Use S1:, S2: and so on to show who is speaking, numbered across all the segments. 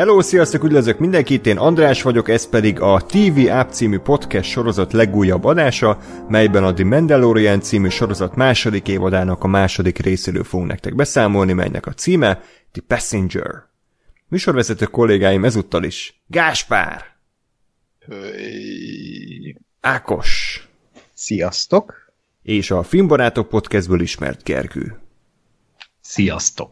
S1: Hello, sziasztok, üdvözlök mindenkit, én András vagyok, ez pedig a TV App című podcast sorozat legújabb adása, melyben a The Mandalorian című sorozat második évadának a második részéről fogunk nektek beszámolni, melynek a címe The Passenger. Műsorvezető kollégáim ezúttal is Gáspár!
S2: Hey.
S1: Ákos!
S3: Sziasztok!
S1: És a Filmbarátok podcastből ismert Gergő.
S4: Sziasztok!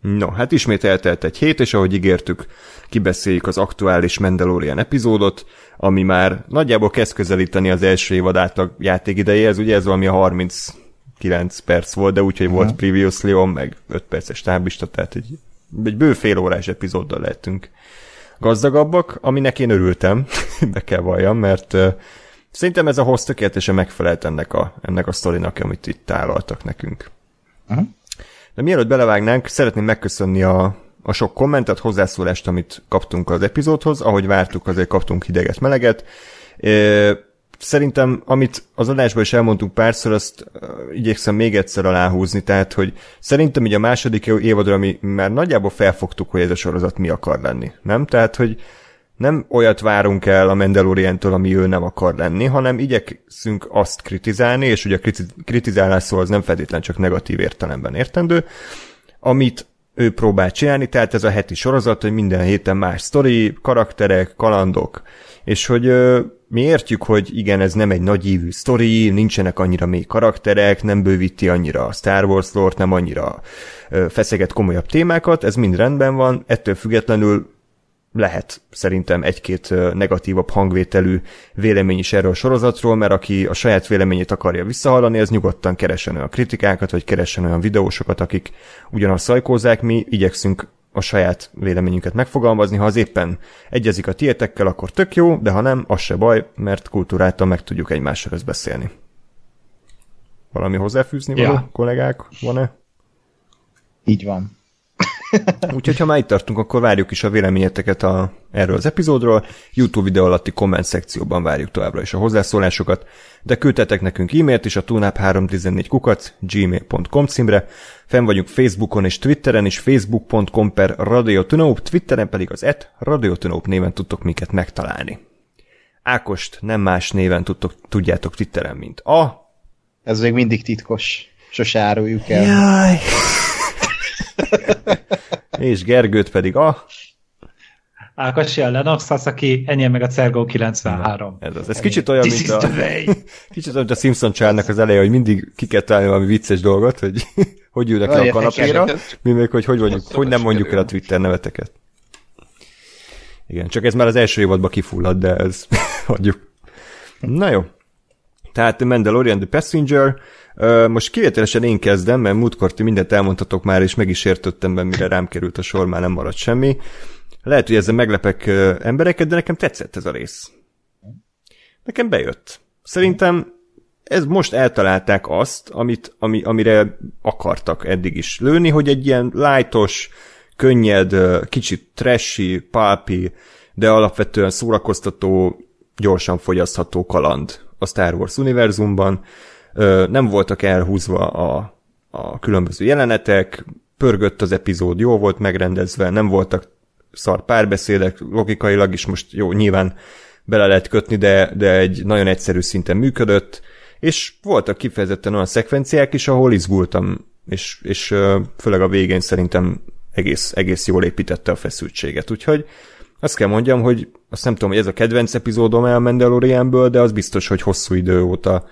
S1: No, hát ismét eltelt egy hét, és ahogy ígértük, kibeszéljük az aktuális Mandalorian epizódot, ami már nagyjából kezd közelíteni az első évad átlag játékidejéhez, ugye ez valami a 39 perc volt, de úgyhogy volt previously on, meg 5 perces táblista, tehát egy, egy bő fél órás epizóddal lettünk gazdagabbak, aminek én örültem, be kell valljam, mert uh, szerintem ez a hoz tökéletesen megfelelt ennek a, ennek a sztorinak, amit itt tálaltak nekünk. Uh-huh. De mielőtt belevágnánk, szeretném megköszönni a, a sok kommentet, hozzászólást, amit kaptunk az epizódhoz. Ahogy vártuk, azért kaptunk hideget, meleget. Szerintem, amit az adásban is elmondtunk párszor, azt igyekszem még egyszer aláhúzni, tehát, hogy szerintem így a második évadra mi már nagyjából felfogtuk, hogy ez a sorozat mi akar lenni, nem? Tehát, hogy nem olyat várunk el a Mandalorian-től, ami ő nem akar lenni, hanem igyekszünk azt kritizálni, és ugye a kritizálás szó az nem feltétlenül csak negatív értelemben értendő, amit ő próbál csinálni, tehát ez a heti sorozat, hogy minden héten más sztori, karakterek, kalandok, és hogy ö, mi értjük, hogy igen, ez nem egy nagyívű sztori, nincsenek annyira mély karakterek, nem bővíti annyira a Star Wars lore nem annyira ö, feszeget komolyabb témákat, ez mind rendben van, ettől függetlenül lehet szerintem egy-két negatívabb hangvételű vélemény is erről a sorozatról, mert aki a saját véleményét akarja visszahallani, ez nyugodtan keresen olyan kritikákat, vagy keresen olyan videósokat, akik ugyanazt szajkózzák, mi igyekszünk a saját véleményünket megfogalmazni, ha az éppen egyezik a tietekkel, akkor tök jó, de ha nem, az se baj, mert kultúráltan meg tudjuk egymással beszélni. Valami hozzáfűzni ja. való, kollégák, van-e?
S3: Így van.
S1: Úgyhogy ha már itt tartunk, akkor várjuk is a véleményeteket a, erről az epizódról. YouTube videó alatti komment szekcióban várjuk továbbra is a hozzászólásokat, de küldtetek nekünk e-mailt is a tunap314 kukac gmail.com címre. Fenn vagyunk Facebookon és Twitteren is, facebook.com per radiotunop, Twitteren pedig az et radiotunop néven tudtok minket megtalálni. Ákost nem más néven tudtok, tudjátok Twitteren, mint a...
S3: Ez még mindig titkos. Sose áruljuk el.
S1: Jaj. és Gergőt pedig a...
S4: Ákasi a Lennox, az, aki ennyi meg a Cergo 93.
S1: Ez az. Ez kicsit olyan, mint a, kicsit olyan, mint a Simpson csárnak az eleje, hogy mindig ki kell találni valami vicces dolgot, hogy hogy ülnek le a kanapéra, mi még, hogy hogy, mondjuk, hogy nem mondjuk el a Twitter neveteket. Igen, csak ez már az első évadban kifulladt, de ez hagyjuk. Na jó. Tehát Mandalorian The Passenger, most kivételesen én kezdem, mert múltkor ti mindent elmondhatok már, és meg is értettem be, mire rám került a sor, már nem maradt semmi. Lehet, hogy ezzel meglepek embereket, de nekem tetszett ez a rész. Nekem bejött. Szerintem ez most eltalálták azt, amit, ami, amire akartak eddig is lőni, hogy egy ilyen lightos, könnyed, kicsit trashy, palpi, de alapvetően szórakoztató, gyorsan fogyasztható kaland a Star Wars univerzumban, nem voltak elhúzva a, a különböző jelenetek, pörgött az epizód, jó volt megrendezve, nem voltak szar párbeszédek, logikailag is most jó, nyilván bele lehet kötni, de, de egy nagyon egyszerű szinten működött, és voltak kifejezetten olyan szekvenciák is, ahol izgultam, és, és főleg a végén szerintem egész, egész jól építette a feszültséget, úgyhogy azt kell mondjam, hogy azt nem tudom, hogy ez a kedvenc epizódom el Mandalorianből, de az biztos, hogy hosszú idő óta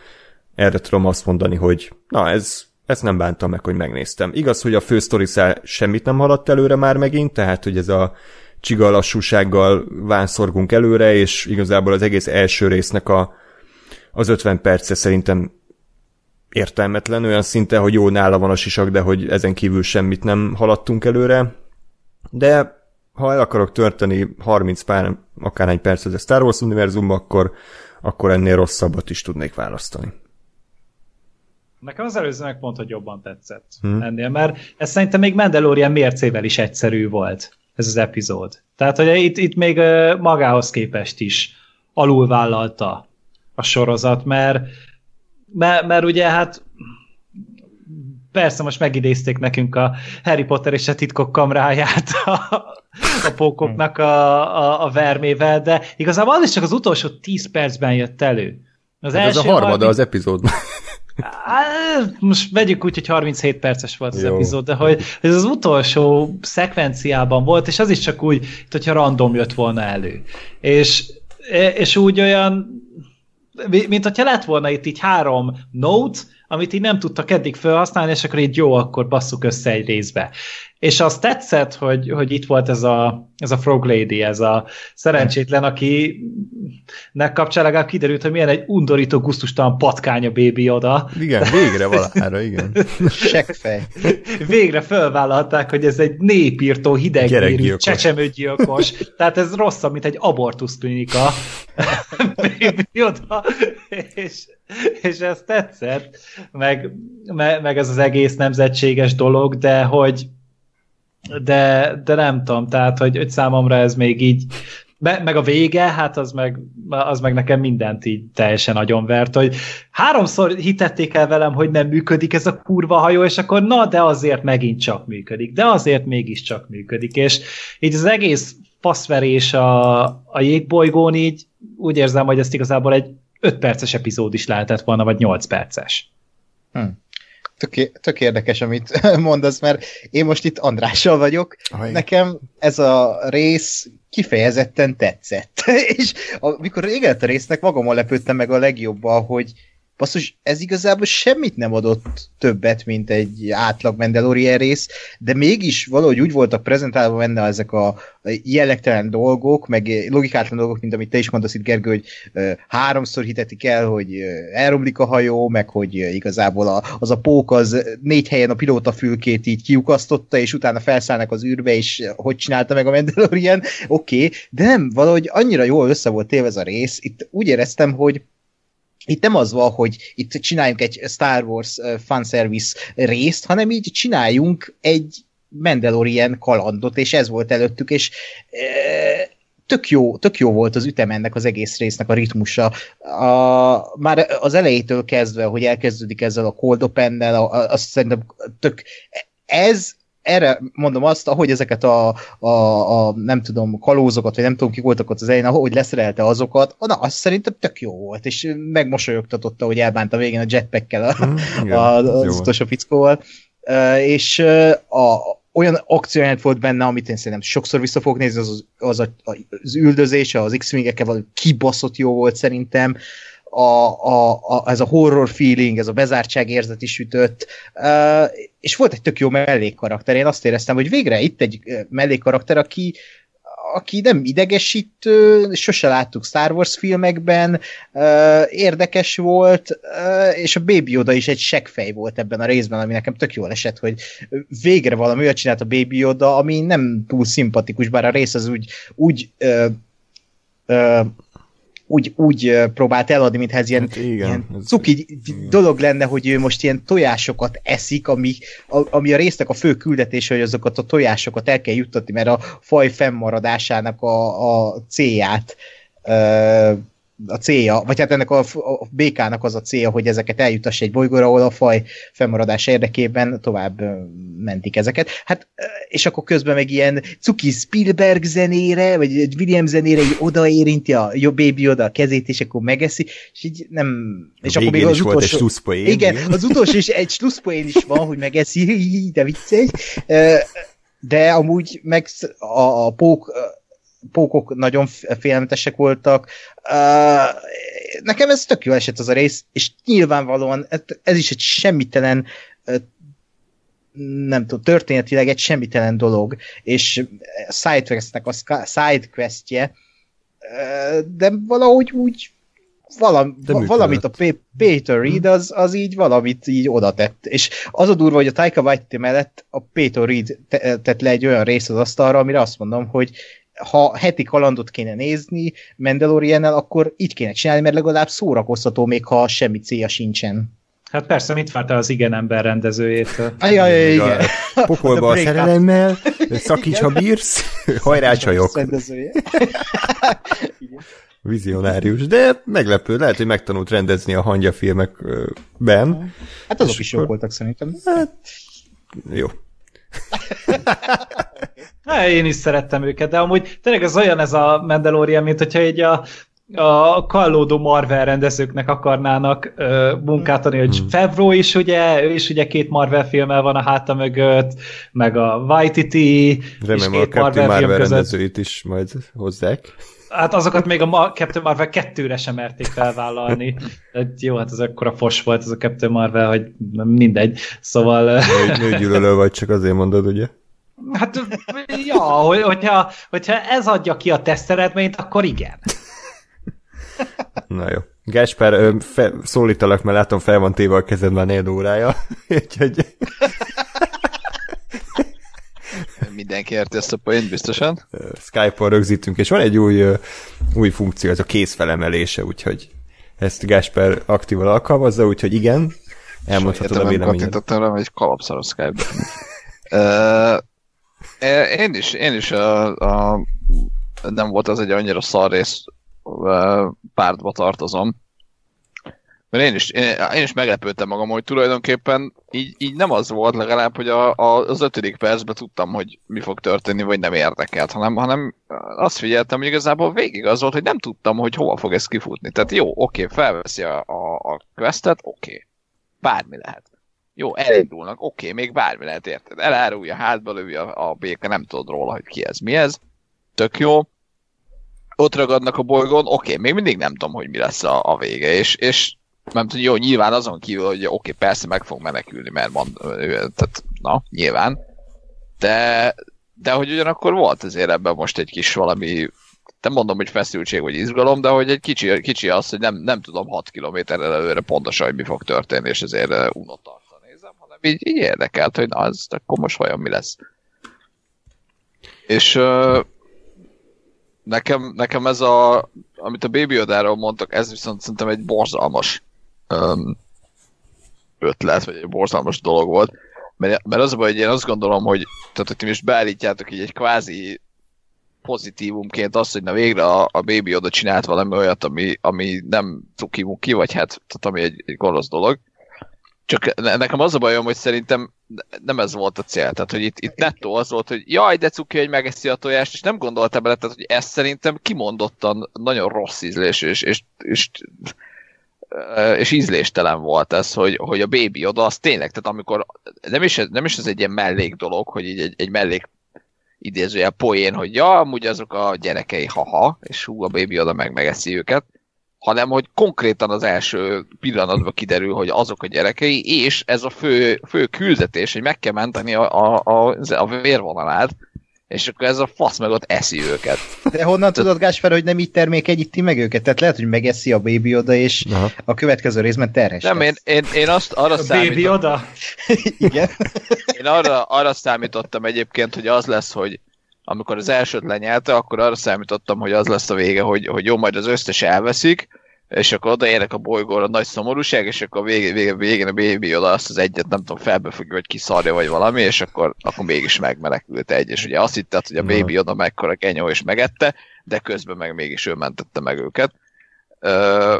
S1: erre tudom azt mondani, hogy na ez, ez nem bántam meg, hogy megnéztem. Igaz, hogy a fősztoriszál semmit nem haladt előre már megint, tehát hogy ez a csiga lassúsággal vánszorgunk előre, és igazából az egész első résznek a, az 50 perce szerintem értelmetlen, olyan szinte, hogy jó, nála van a sisak, de hogy ezen kívül semmit nem haladtunk előre. De ha el akarok törteni 30 pár, akárhány percet a Star Wars univerzumba, akkor, akkor ennél rosszabbat is tudnék választani.
S4: Nekem az előző meg pont, hogy jobban tetszett hmm. ennél, mert ez szerintem még Mandalorian mércével is egyszerű volt, ez az epizód. Tehát, hogy itt, itt még magához képest is alulvállalta a sorozat, mert, mert, mert ugye hát persze most megidézték nekünk a Harry Potter és a titkok kamráját a, a pókoknak a, a, a vermével, de igazából az is csak az utolsó 10 percben jött elő.
S1: Az, hát első az a harmada 30... az epizódban.
S4: Most vegyük úgy, hogy 37 perces volt az Jó. epizód, de hogy ez az utolsó szekvenciában volt, és az is csak úgy, hogyha random jött volna elő. És, és úgy olyan, mint hogyha lett volna itt így három note, amit így nem tudtak eddig felhasználni, és akkor így jó, akkor basszuk össze egy részbe. És az tetszett, hogy, hogy itt volt ez a, ez a Frog Lady, ez a szerencsétlen, aki nek kapcsán legalább kiderült, hogy milyen egy undorító, guztustalan patkánya bébi oda.
S1: Igen, végre valahára, igen.
S3: Seggfej.
S4: Végre felvállalták, hogy ez egy népírtó, hidegvérű, csecsemőgyilkos. Tehát ez rosszabb, mint egy abortuszklinika. bébi oda. És, és ez tetszett, meg, meg, meg ez az egész nemzetséges dolog, de hogy de, de nem tudom, tehát, hogy, hogy számomra ez még így, be, meg a vége, hát az meg, az meg nekem mindent így teljesen agyonvert, hogy háromszor hitették el velem, hogy nem működik ez a kurva hajó, és akkor na, de azért megint csak működik, de azért mégiscsak működik, és így az egész faszverés a, a jégbolygón így úgy érzem, hogy ezt igazából egy 5 perces epizód is lehetett volna, vagy 8 perces.
S3: Hm tök, tök érdekes, amit mondasz, mert én most itt Andrással vagyok. Aj. Nekem ez a rész kifejezetten tetszett. és amikor régen a résznek, magamon lepődtem meg a legjobban, hogy basszus, ez igazából semmit nem adott többet, mint egy átlag Mandalorian rész, de mégis valahogy úgy voltak prezentálva benne ezek a jellegtelen dolgok, meg logikátlan dolgok, mint amit te is mondasz itt, Gergő, hogy háromszor hitetik el, hogy elromlik a hajó, meg hogy igazából a, az a pók az négy helyen a pilóta fülkét így kiukasztotta, és utána felszállnak az űrbe, és hogy csinálta meg a Mandalorian, oké, okay, de nem, valahogy annyira jól össze volt téve ez a rész, itt úgy éreztem, hogy itt nem az van, hogy itt csináljunk egy Star Wars fanservice részt, hanem így csináljunk egy Mandalorian kalandot, és ez volt előttük, és tök jó, tök jó volt az ütem ennek az egész résznek a ritmusa. A, már az elejétől kezdve, hogy elkezdődik ezzel a cold open-nel, azt szerintem tök ez erre mondom azt, ahogy ezeket a, a, a nem tudom, kalózokat, vagy nem tudom, ki voltak ott az elején, ahogy leszerelte azokat, na, az szerintem tök jó volt, és megmosolyogtatotta, hogy elbánt a végén a jetpackkel a, mm, igen, a, az utolsó fickóval. Uh, és uh, a, olyan akcióját volt benne, amit én szerintem sokszor vissza fogok nézni, az, az, az, az üldözése, az X-Wingekkel valami kibaszott jó volt szerintem. Uh, a, a, a, ez a horror feeling, ez a bezártság érzet is ütött, és volt egy tök jó mellékkarakter. Én azt éreztem, hogy végre itt egy mellékkarakter, aki, aki nem idegesítő, sose láttuk Star Wars filmekben, érdekes volt, és a Baby Yoda is egy seggfej volt ebben a részben, ami nekem tök jól esett, hogy végre valami olyat csinált a Baby Yoda, ami nem túl szimpatikus, bár a rész az úgy, úgy úgy, úgy próbált eladni, mintha ez ilyen, hát igen, ilyen ez, cuki igen. dolog lenne, hogy ő most ilyen tojásokat eszik, ami a, ami a résznek a fő küldetése, hogy azokat a tojásokat el kell juttatni, mert a faj fennmaradásának a, a célját a célja, vagy hát ennek a, a békának az a célja, hogy ezeket eljutassa egy bolygóra, ahol a faj fennmaradása érdekében tovább mentik ezeket. Hát, és akkor közben meg ilyen cuki Spielberg zenére, vagy egy William zenére így odaérinti a jó baby oda a kezét, és akkor megeszi, és így nem... És
S1: akkor még az utolsó... Volt egy
S3: igen, az utolsó is egy slusszpoén is van, hogy megeszi, de vicces. De amúgy meg a, a pók pókok nagyon félelmetesek voltak. Uh, nekem ez tök jó esett az a rész, és nyilvánvalóan ez is egy semmitelen nem tudom, történetileg egy semmitelen dolog, és sidequestnek a sidequestje, de valahogy úgy valami, valamit a Peter Reed az, az így valamit így oda tett. És az a durva, hogy a Taika Waititi mellett a Peter Reed tett le egy olyan rész az asztalra, amire azt mondom, hogy ha heti kalandot kéne nézni mandalorian akkor így kéne csinálni, mert legalább szórakoztató, még ha semmi célja sincsen.
S4: Hát persze, mit vártál az igen ember rendezőjétől?
S3: Ajaj, igen.
S1: Pokolba a, a szerelemmel, szakíts, ha bírsz, hajrá csajok. Vizionárius, de meglepő, lehet, hogy megtanult rendezni a hangya filmekben.
S3: Hát azok is jók voltak szerintem. Hát,
S1: jó.
S4: Hát, én is szerettem őket, de amúgy tényleg ez olyan ez a Mandalorian, mint hogyha egy a, a kallódó Marvel rendezőknek akarnának uh, munkát adni, hogy hmm. Favreau is ugye, ő is ugye két Marvel filmmel van a háta mögött, meg a Waititi,
S1: Remélem és két a Marvel, Marvel film rendezőit is majd hozzák.
S4: Hát azokat még a Captain Marvel kettőre sem merték felvállalni. Hát jó, hát ez akkora fos volt ez a Captain Marvel, hogy mindegy. Szóval...
S1: Nőgyűlölő vagy, csak azért mondod, ugye?
S4: Hát, ja, hogyha, hogyha ez adja ki a teszteredményt, akkor igen.
S1: Na jó. Gáspár, fe, szólítalak, mert látom fel van téve a kezed már négy órája. Úgyhogy...
S2: Mindenki érti ezt a poént, biztosan.
S1: Skype-on rögzítünk, és van egy új, új funkció, ez a kézfelemelése, úgyhogy ezt Gáspár aktívan alkalmazza, úgyhogy igen, elmondhatod a véleményed.
S2: Saját rá, hogy kalapszar a Skype. uh, én is, én is a, a, nem volt az egy annyira szar rész, pártba tartozom. Mert én is, én, én is meglepődtem magam, hogy tulajdonképpen így, így nem az volt legalább, hogy a, a, az ötödik percben tudtam, hogy mi fog történni, vagy nem érdekelt, hanem, hanem azt figyeltem, hogy igazából végig az volt, hogy nem tudtam, hogy hova fog ez kifutni. Tehát jó, oké, felveszi a, a, a questet, oké, bármi lehet. Jó, elindulnak, oké, még bármi lehet, érted? Elárulja, hátba lövi a, a béka, nem tudod róla, hogy ki ez, mi ez. Tök jó ott ragadnak a bolygón, oké, okay, még mindig nem tudom, hogy mi lesz a, a vége, és, és nem tudom, jó, nyilván azon kívül, hogy oké, okay, persze meg fog menekülni, mert mond, tehát, na, nyilván, de, de hogy ugyanakkor volt azért ebben most egy kis valami, nem mondom, hogy feszültség vagy izgalom, de hogy egy kicsi, kicsi az, hogy nem, nem tudom 6 kilométerre előre pontosan, hogy mi fog történni, és ezért unottartan nézem, hanem így, így érdekelt, hogy na, ez akkor most vajon mi lesz. És nekem, nekem ez a, amit a Baby Yodáról mondtak, ez viszont szerintem egy borzalmas ötlet, vagy egy borzalmas dolog volt. Mert, mert az a baj, hogy én azt gondolom, hogy, tehát, hogy ti most beállítjátok így egy kvázi pozitívumként azt, hogy na végre a, a Baby Yoda csinált valami olyat, ami, ami nem cuki vagy hát, tehát ami egy, egy gonosz dolog. Csak nekem az a bajom, hogy szerintem nem ez volt a cél. Tehát, hogy itt, itt nettó az volt, hogy jaj, de cuki, hogy megeszi a tojást, és nem gondoltam bele, tehát, hogy ez szerintem kimondottan nagyon rossz ízlés, és, és, és, és ízléstelen volt ez, hogy, hogy a baby oda, az tényleg, tehát amikor nem is, nem is ez egy ilyen mellék dolog, hogy így egy, egy mellék idézőjel poén, hogy ja, amúgy azok a gyerekei haha, és hú, a baby oda meg megeszi őket, hanem hogy konkrétan az első pillanatban kiderül, hogy azok a gyerekei, és ez a fő, fő küldetés, hogy meg kell menteni a, a, a, a vérvonalát, és akkor ez a fasz meg ott eszi őket.
S3: De honnan tudod, Gásper, hogy nem így termékenyíti meg őket? Tehát lehet, hogy megeszi a baby oda, és Aha. a következő részben terhes
S2: Nem, én, én, én azt arra a
S4: számítottam. baby oda?
S3: Igen.
S2: Én arra, arra számítottam egyébként, hogy az lesz, hogy amikor az elsőt lenyelte, akkor arra számítottam, hogy az lesz a vége, hogy, hogy jó, majd az összes elveszik, és akkor odaérek a bolygóra nagy szomorúság, és akkor végén, végén, végén a baby oda azt az egyet, nem tudom, felbefogja, vagy kiszarja, vagy valami, és akkor, akkor mégis megmenekült egy. És ugye azt hitted, hogy a baby oda mekkora kenyó és megette, de közben meg mégis ő mentette meg őket. Ö,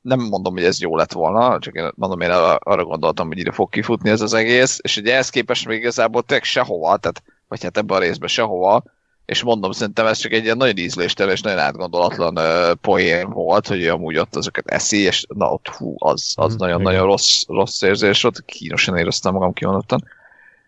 S2: nem mondom, hogy ez jó lett volna, csak én mondom, én arra gondoltam, hogy ide fog kifutni ez az egész, és ugye ehhez képest még igazából tényleg sehova, tehát vagy hát ebben a részben sehova, és mondom, szerintem ez csak egy ilyen nagyon ízléstelen és nagyon átgondolatlan uh, poén volt, hogy amúgy ott azokat eszi, és na ott hú, az, az mm, nagyon-nagyon rossz, rossz érzés volt, kínosan éreztem magam kimondottan.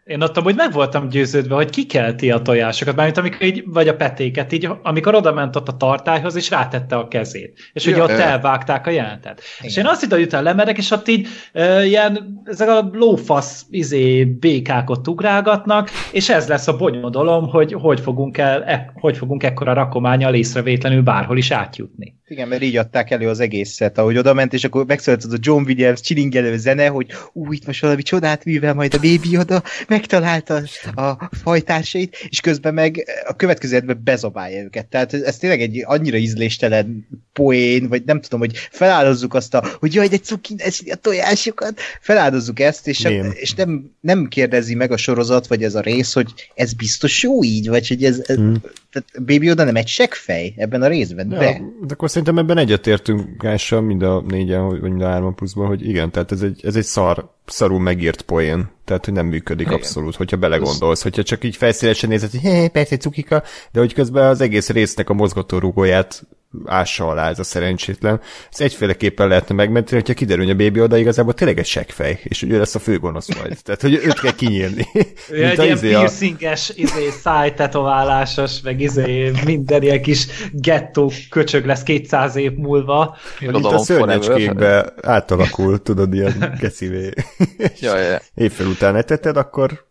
S4: Én ott amúgy meg voltam győződve, hogy kikelti a tojásokat, mármint amikor így, vagy a petéket, így, amikor oda ment ott a tartályhoz, és rátette a kezét. És ja, ugye ott elvágták a jelentet. Igen. És én azt hittem, hogy utána lemerek, és ott így e, ilyen, ezek a lófasz izé, békákat ugrálgatnak, és ez lesz a bonyodalom, hogy hogy fogunk, el, e, hogy fogunk ekkora rakományal észrevétlenül bárhol is átjutni.
S3: Igen, mert így adták elő az egészet, ahogy oda ment, és akkor megszólalt az a John Williams csilingelő zene, hogy ú, itt most valami csodát művel majd a Baby oda, megtalálta a fajtársait, és közben meg a következő bezabálja őket. Tehát ez tényleg egy annyira ízléstelen poén, vagy nem tudom, hogy feláldozzuk azt a, hogy jaj, de cuki, a tojásokat, feláldozzuk ezt, és, nem. és nem, nem kérdezi meg a sorozat, vagy ez a rész, hogy ez biztos jó így, vagy hogy ez, ez hmm. tehát Baby oda nem egy seggfej ebben a részben, ja, de...
S1: de akkor szerintem ebben egyetértünk Gással, mind a négyen, vagy mind a hárman pluszban, hogy igen, tehát ez egy, ez egy szar, szarul megírt poén, tehát hogy nem működik igen. abszolút, hogyha belegondolsz, hogyha csak így felszínesen nézed, hogy hé, persze cukika, de hogy közben az egész résznek a mozgatórugóját ássa alá ez a szerencsétlen. Ez egyféleképpen lehetne megmenteni, hogyha kiderül, hogy a bébi oda igazából tényleg egy seggfej, és ő lesz a főgonosz majd. Tehát, hogy őt kell kinyírni.
S4: Ő egy ilyen izé piercinges, izé, szájtetoválásos, meg izé, minden ilyen kis gettó köcsög lesz 200 év múlva.
S1: Mint a szörnyecskékbe átalakul, tudod, ilyen kecivé. ja, ja. Évfél után eteted, akkor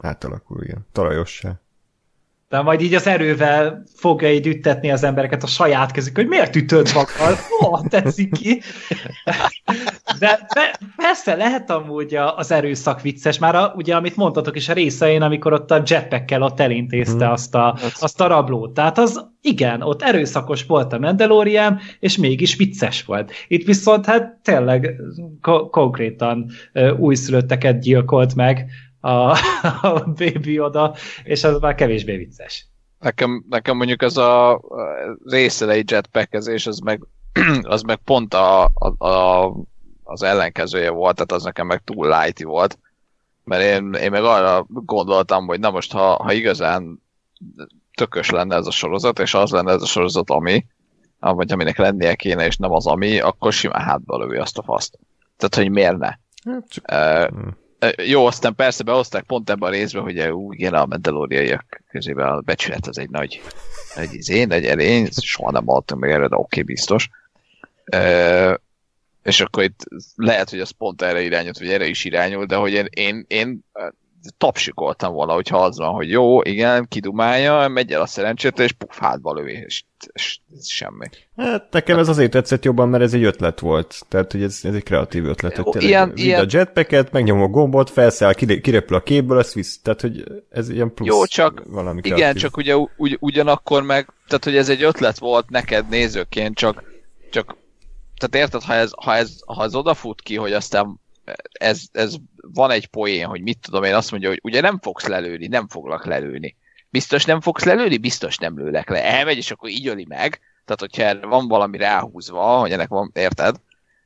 S1: átalakul, igen, talajossá
S4: de majd így az erővel fogja így üttetni az embereket a saját kezük, hogy miért ütöd magad? Ó, tetszik ki. De persze lehet amúgy az erőszak vicces, már a, ugye amit mondtatok is a részein, amikor ott a jetpackkel ott elintézte hmm. azt, a, azt a rablót. Tehát az igen, ott erőszakos volt a Mandalorian, és mégis vicces volt. Itt viszont hát tényleg ko- konkrétan újszülötteket gyilkolt meg, a, a baby oda, és az már kevésbé vicces.
S2: Nekem, nekem mondjuk az a részelei jetpackezés, az meg, az meg pont a, a, a, az ellenkezője volt, tehát az nekem meg túl lighty volt. Mert én, én meg arra gondoltam, hogy na most, ha, ha igazán tökös lenne ez a sorozat, és az lenne ez a sorozat, ami, vagy aminek lennie kéne, és nem az ami, akkor simán hátba lövi azt a faszt. Tehát, hogy miért ne? Hát, csak... uh, jó, aztán persze behozták pont ebben a részben, hogy ú, igen, a mendelóriaiak közében a becsület az egy nagy, egy izé, nagy erény, soha nem hallottam meg erre, de oké, okay, biztos. E, és akkor itt lehet, hogy az pont erre irányult, vagy erre is irányul, de hogy én, én, én tapsikoltam volna, hogyha az van, hogy jó, igen, kidumálja, megy el a szerencsét, és puf, hátba lövi, és, és, és semmi.
S1: Hát nekem ez azért tetszett jobban, mert ez egy ötlet volt. Tehát, hogy ez, ez egy kreatív ötlet. Hogy ilyen, ilyen... a jetpacket, megnyom a gombot, felszáll, kirepül a képből, az visz. Tehát, hogy ez ilyen plusz
S2: Jó, csak valami kreatív. igen, csak ugye ugy, ugyanakkor meg, tehát, hogy ez egy ötlet volt neked nézőként, csak, csak tehát érted, ha ez, ha ez, ha ez odafut ki, hogy aztán ez, ez van egy poén, hogy mit tudom én, azt mondja, hogy ugye nem fogsz lelőni, nem foglak lelőni. Biztos nem fogsz lelőni, biztos nem lőlek le. Elmegy, és akkor így öli meg. Tehát, hogyha van valami ráhúzva, hogy ennek van, érted?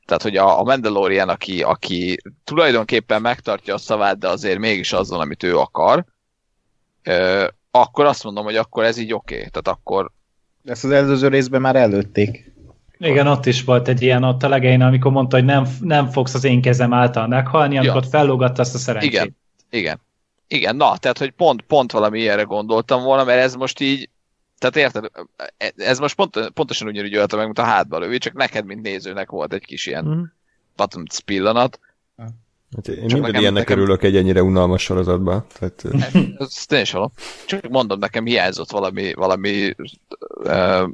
S2: Tehát, hogy a, a Mandalorian, aki, aki tulajdonképpen megtartja a szavát, de azért mégis azon, amit ő akar, ö, akkor azt mondom, hogy akkor ez így oké. Okay. Tehát akkor...
S3: Ezt az előző részben már előtték.
S4: Igen, ott is volt egy ilyen ott a legején, amikor mondta, hogy nem, nem fogsz az én kezem által meghalni, amikor ja. fellógatta azt a szerencsét.
S2: Igen, igen. Igen, na, tehát, hogy pont, pont valami ilyenre gondoltam volna, mert ez most így, tehát érted, ez most pont, pontosan ugyanúgy ölte meg, mint a hátba lövi, csak neked, mint nézőnek volt egy kis ilyen mm. pillanat.
S1: Hát én Csak minden ilyennek nekem... örülök egy ennyire unalmas sorozatban. Tehát...
S2: Ezt én is hallom. Csak mondom, nekem hiányzott valami, valami uh,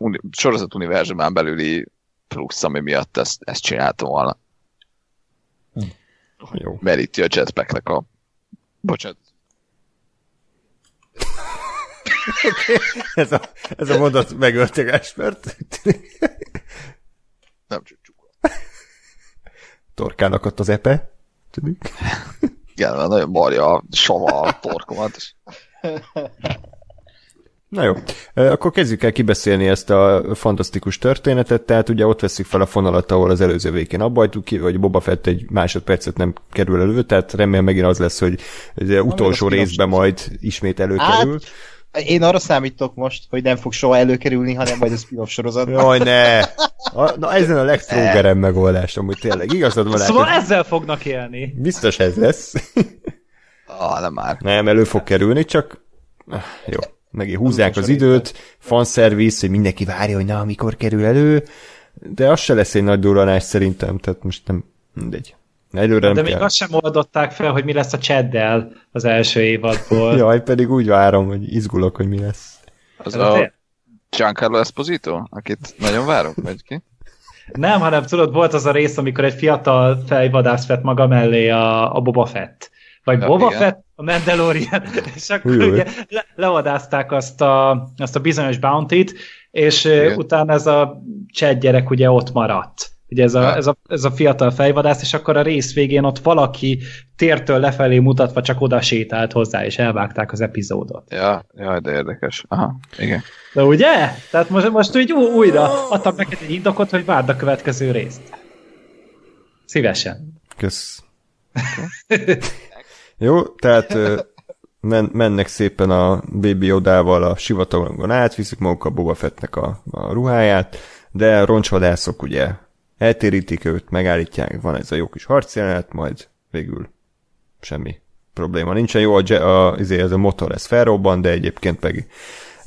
S2: uni- sorozat univerzumán belüli plusz, ami miatt ezt, ezt csináltam volna. Hm. Jó. Meríti a jetpacknek a... Bocsánat.
S1: okay. ez, a, ez a mondat megölte Gáspert.
S2: Nem csak csukva.
S1: Torkának ott az epe. Tudjuk.
S2: Igen, nagyon marja a sava a torkomat.
S1: Na jó, akkor kezdjük el kibeszélni ezt a fantasztikus történetet, tehát ugye ott veszik fel a fonalat, ahol az előző végén abba hagytuk ki, hogy Boba Fett egy másodpercet nem kerül elő, tehát remélem megint az lesz, hogy az utolsó részben majd ismét előkerül.
S3: Hát, én arra számítok most, hogy nem fog soha előkerülni, hanem majd a spin-off sorozatban.
S1: Jaj, ne! A, na ezen a legstrógerem megoldás, amúgy tényleg igazad van.
S4: Szóval lehet, ezzel fognak élni.
S1: Biztos ez lesz.
S2: ah, nem már.
S1: Nem, elő fog kerülni, csak jó meg húzzák az időt, fanszervisz, hogy mindenki várja, hogy na, mikor kerül elő, de az se lesz egy nagy duranás szerintem, tehát most nem, mindegy.
S4: Előre nem De még kell. azt sem oldották fel, hogy mi lesz a cseddel az első évadból.
S1: Jaj, pedig úgy várom, hogy izgulok, hogy mi lesz.
S2: Az a Giancarlo Esposito, akit nagyon várok, vagy ki?
S4: Nem, hanem tudod, volt az a rész, amikor egy fiatal fejvadász vett maga mellé a, a Boba Fett. Vagy ja, Boba igen. Fett, a Mandalorian, és akkor Ujjj. ugye le, levadázták azt a, azt a bizonyos bounty-t, és igen. utána ez a csed gyerek ugye ott maradt. Ugye ez a, ez, a, ez a fiatal fejvadász, és akkor a rész végén ott valaki tértől lefelé mutatva csak oda sétált hozzá, és elvágták az epizódot.
S2: Ja, ja de érdekes. Aha, igen.
S4: De ugye? Tehát most, most úgy újra adtam neked egy indokot, hogy várd a következő részt. Szívesen.
S1: Kösz. Jó, tehát men, mennek szépen a Baby Odával a sivatagon át, viszik maguk a Boba Fettnek a, a ruháját, de roncsvadászok ugye eltérítik őt, megállítják, van ez a jó kis harcjelenet, majd végül semmi probléma nincsen. Jó, a, a, izé, ez a motor, ez felrobban, de egyébként meg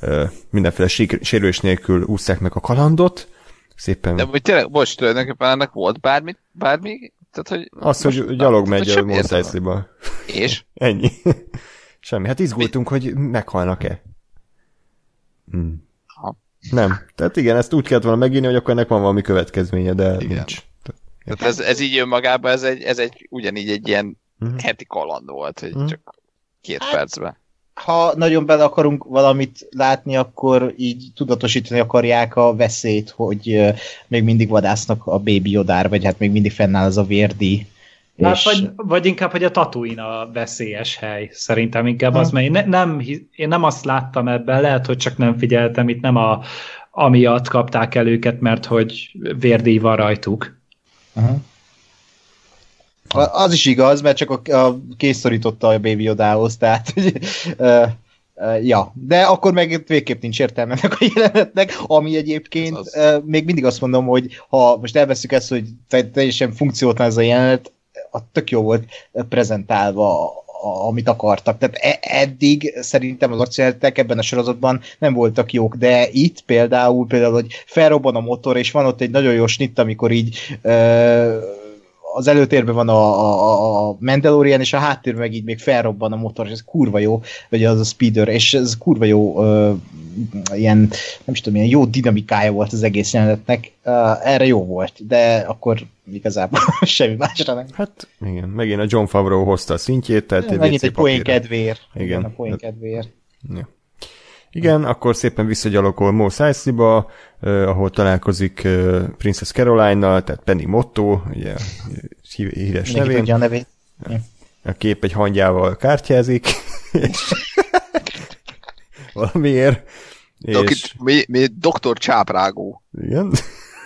S1: ö, mindenféle sérülés nélkül úszták meg a kalandot. Szépen...
S2: De hogy tényleg, most tulajdonképpen ennek volt bármi, bármi tehát, hogy
S1: Az, hogy gyalog megy a Mos
S2: És?
S1: Ennyi. Semmi. Hát izgultunk, Mi? hogy meghalnak-e. Hmm. Nem. Tehát igen, ezt úgy kellett volna megírni, hogy akkor ennek van valami következménye, de igen. nincs.
S2: Tehát ez, ez így önmagában, ez egy, ez egy ugyanígy egy ilyen uh-huh. heti kaland volt, hogy uh-huh. csak két hát, percben.
S3: Ha nagyon bele akarunk valamit látni, akkor így tudatosítani akarják a veszélyt, hogy még mindig vadásznak a Baby Yodár, vagy hát még mindig fennáll az a vérdi
S4: Hát, és... vagy, vagy inkább, hogy a Tatooine a veszélyes hely. Szerintem inkább az, mert én, ne, nem, én nem azt láttam ebben, lehet, hogy csak nem figyeltem, itt nem a, amiatt kapták el őket, mert hogy vérdíj van rajtuk. Uh-huh.
S3: Az is igaz, mert csak a, a készorította a Baby Yodához, tehát uh, uh, ja, de akkor meg végképp nincs értelme ennek a jelenetnek, ami egyébként az az. Uh, még mindig azt mondom, hogy ha most elveszük ezt, hogy teljesen funkciótlan ez a jelenet, a tök jó volt prezentálva amit akartak. Tehát e- eddig szerintem az akciójátek ebben a sorozatban nem voltak jók, de itt például, például, hogy felrobban a motor, és van ott egy nagyon jó snitt, amikor így ö, az előtérben van a, a, a Mandalorian, és a háttérben meg így még felrobban a motor, és ez kurva jó, vagy az a speeder, és ez kurva jó ö, ilyen, nem is tudom, ilyen jó dinamikája volt az egész jelenetnek, uh, erre jó volt, de akkor igazából semmi másra nem.
S1: Hát igen, megint a John Favreau hozta a szintjét, tehát
S3: Megint egy poén kedvéért. Igen. igen. a poén kedvéért. Ja.
S1: Igen, akkor szépen visszagyalogol Mos Eisley-ba, eh, ahol találkozik eh, Princess Caroline-nal, tehát Penny Motto, ugye híres nevén.
S3: a nevét.
S1: A kép egy hangyával kártyázik, és valamiért.
S2: És... mi, mi doktor Csáprágó.
S1: Igen.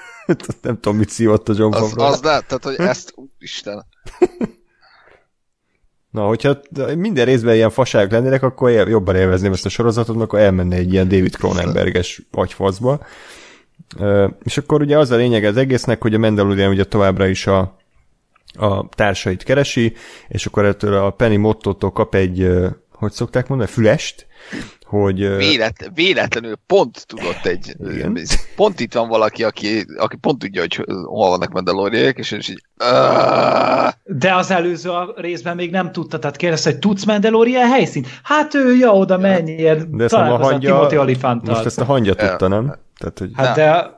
S1: nem tudom, mit szívott a John
S2: az, Favreau. Az lehet, tehát, hogy ezt, Isten.
S1: Na, hogyha minden részben ilyen faságok lennének, akkor jobban élvezném ezt a sorozatot, mert akkor elmenne egy ilyen David Cronenberges agyfaszba. És akkor ugye az a lényeg az egésznek, hogy a Mandalorian ugye továbbra is a, a társait keresi, és akkor ettől a Penny Motto-tól kap egy, hogy szokták mondani, fülest, hogy...
S2: Vélet, véletlenül pont tudott egy... Igen. Pont itt van valaki, aki, aki pont tudja, hogy hol vannak Mandaloriek, és is így...
S4: De az előző részben még nem tudta, tehát kérdezte, hogy tudsz Mandalorian helyszínt? Hát ő, ja, oda menjél. De ezt nem a hangya...
S1: Most ezt a hangya tudta, nem?
S4: Tehát, hogy... Hát de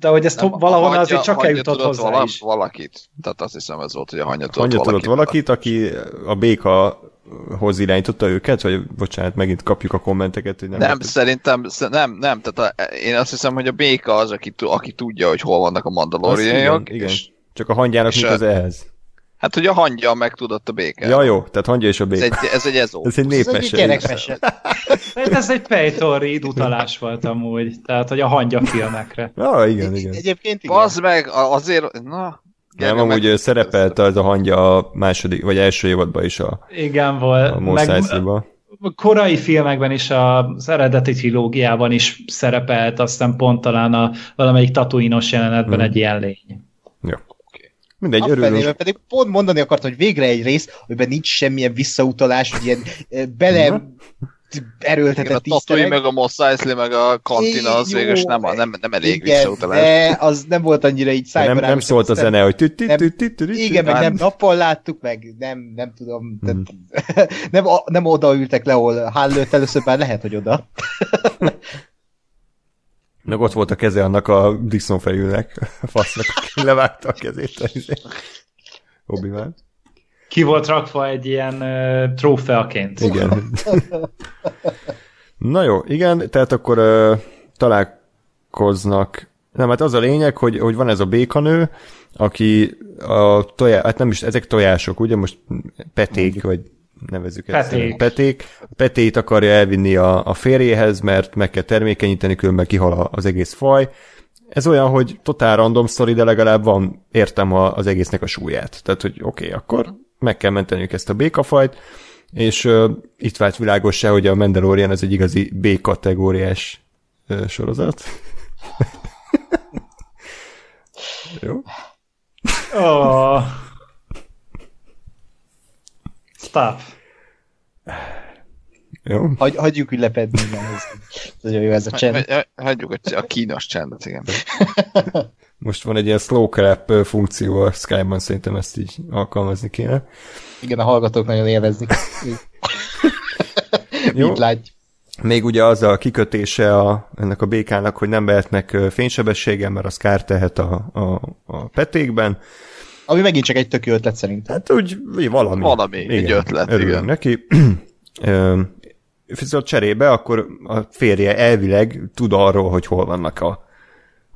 S4: de hogy ezt nem, hangya, azért csak eljutott hozzá vala, is.
S2: valakit. Tehát azt hiszem ez volt, hogy a hangya tudott
S1: hangya valakit. valakit, aki a béka hoz irányította őket, vagy bocsánat, megint kapjuk a kommenteket, hogy
S2: nem... Nem, lehet, szerintem, nem, nem, tehát a, én azt hiszem, hogy a béka az, aki, aki tudja, hogy hol vannak a mandaloriaiak.
S1: Igen, igen. És, csak a hangyának mit az ehhez?
S2: Hát, hogy a hangya megtudott a béke.
S1: Ja, jó, tehát hangya és a béka.
S2: Ez egy, ez egy ezó.
S1: Ez egy népmese.
S3: Ez egy
S4: ez egy Pejtori utalás volt amúgy, tehát, hogy a hangya filmekre.
S1: Ja, igen, igen.
S3: Egyébként igen.
S2: Az meg, azért, na,
S1: nem, amúgy meg... szerepelt az a hangja a második, vagy első évadban is a
S4: Igen, volt. A meg, a korai filmekben is, az eredeti trilógiában is szerepelt, aztán pont talán a valamelyik tatuinos jelenetben hmm. egy ilyen lény.
S1: Ja. Mindegy, örülünk.
S3: Pedig pont mondani akart, hogy végre egy rész, amiben nincs semmilyen visszautalás, hogy ilyen bele erőltetett
S2: Igen, a Tatooine, meg a Mos Eisley, meg a Kantina, az végül nem, nem, nem elég igen, visszautalás.
S3: De az nem volt annyira így
S1: szájban. Nem, nem szólt a zene, hogy
S3: Igen, meg nem nappal láttuk, meg nem, nem tudom, hmm. nem, nem oda ültek le, ahol Hall először már lehet, hogy oda.
S1: Meg ott volt a keze annak a disznófejűnek, a fasznak, aki levágta a kezét. obi -Wan.
S4: Ki volt rakva egy ilyen uh, trófeaként.
S1: Igen. Na jó, igen, tehát akkor uh, találkoznak. Nem, hát az a lényeg, hogy, hogy van ez a békanő, aki a tojás, hát nem is, ezek tojások, ugye most peték, vagy nevezük
S4: ezt. Peték.
S1: Peték. Petét akarja elvinni a, a férjéhez, mert meg kell termékenyíteni, különben kihal az egész faj. Ez olyan, hogy totál random story, de legalább van értem az egésznek a súlyát. Tehát, hogy oké, okay, akkor meg kell menteniük ezt a békafajt, és uh, itt vált világossá, hogy a Mandalorian ez egy igazi B-kategóriás uh, sorozat. Jó?
S4: Oh. Stop.
S3: Jó. Hagy, hagyjuk ülepedni, ez nagyon jó ez a csend.
S2: Hagyjuk a kínos csendet, igen.
S1: Most van egy ilyen slow clap funkció a Skype-ban, szerintem ezt így alkalmazni kéne.
S3: Igen, a hallgatók nagyon élvezik.
S1: Jó. Így látj. Még ugye az a kikötése a, ennek a békának, hogy nem vehetnek fénysebességgel, mert az kár tehet a, a, a petékben.
S3: Ami megint csak egy tök ötlet szerintem.
S1: Hát úgy, valami.
S2: Valami, igen, egy ötlet, igen.
S1: neki. Viszont cserébe akkor a férje elvileg tud arról, hogy hol vannak a,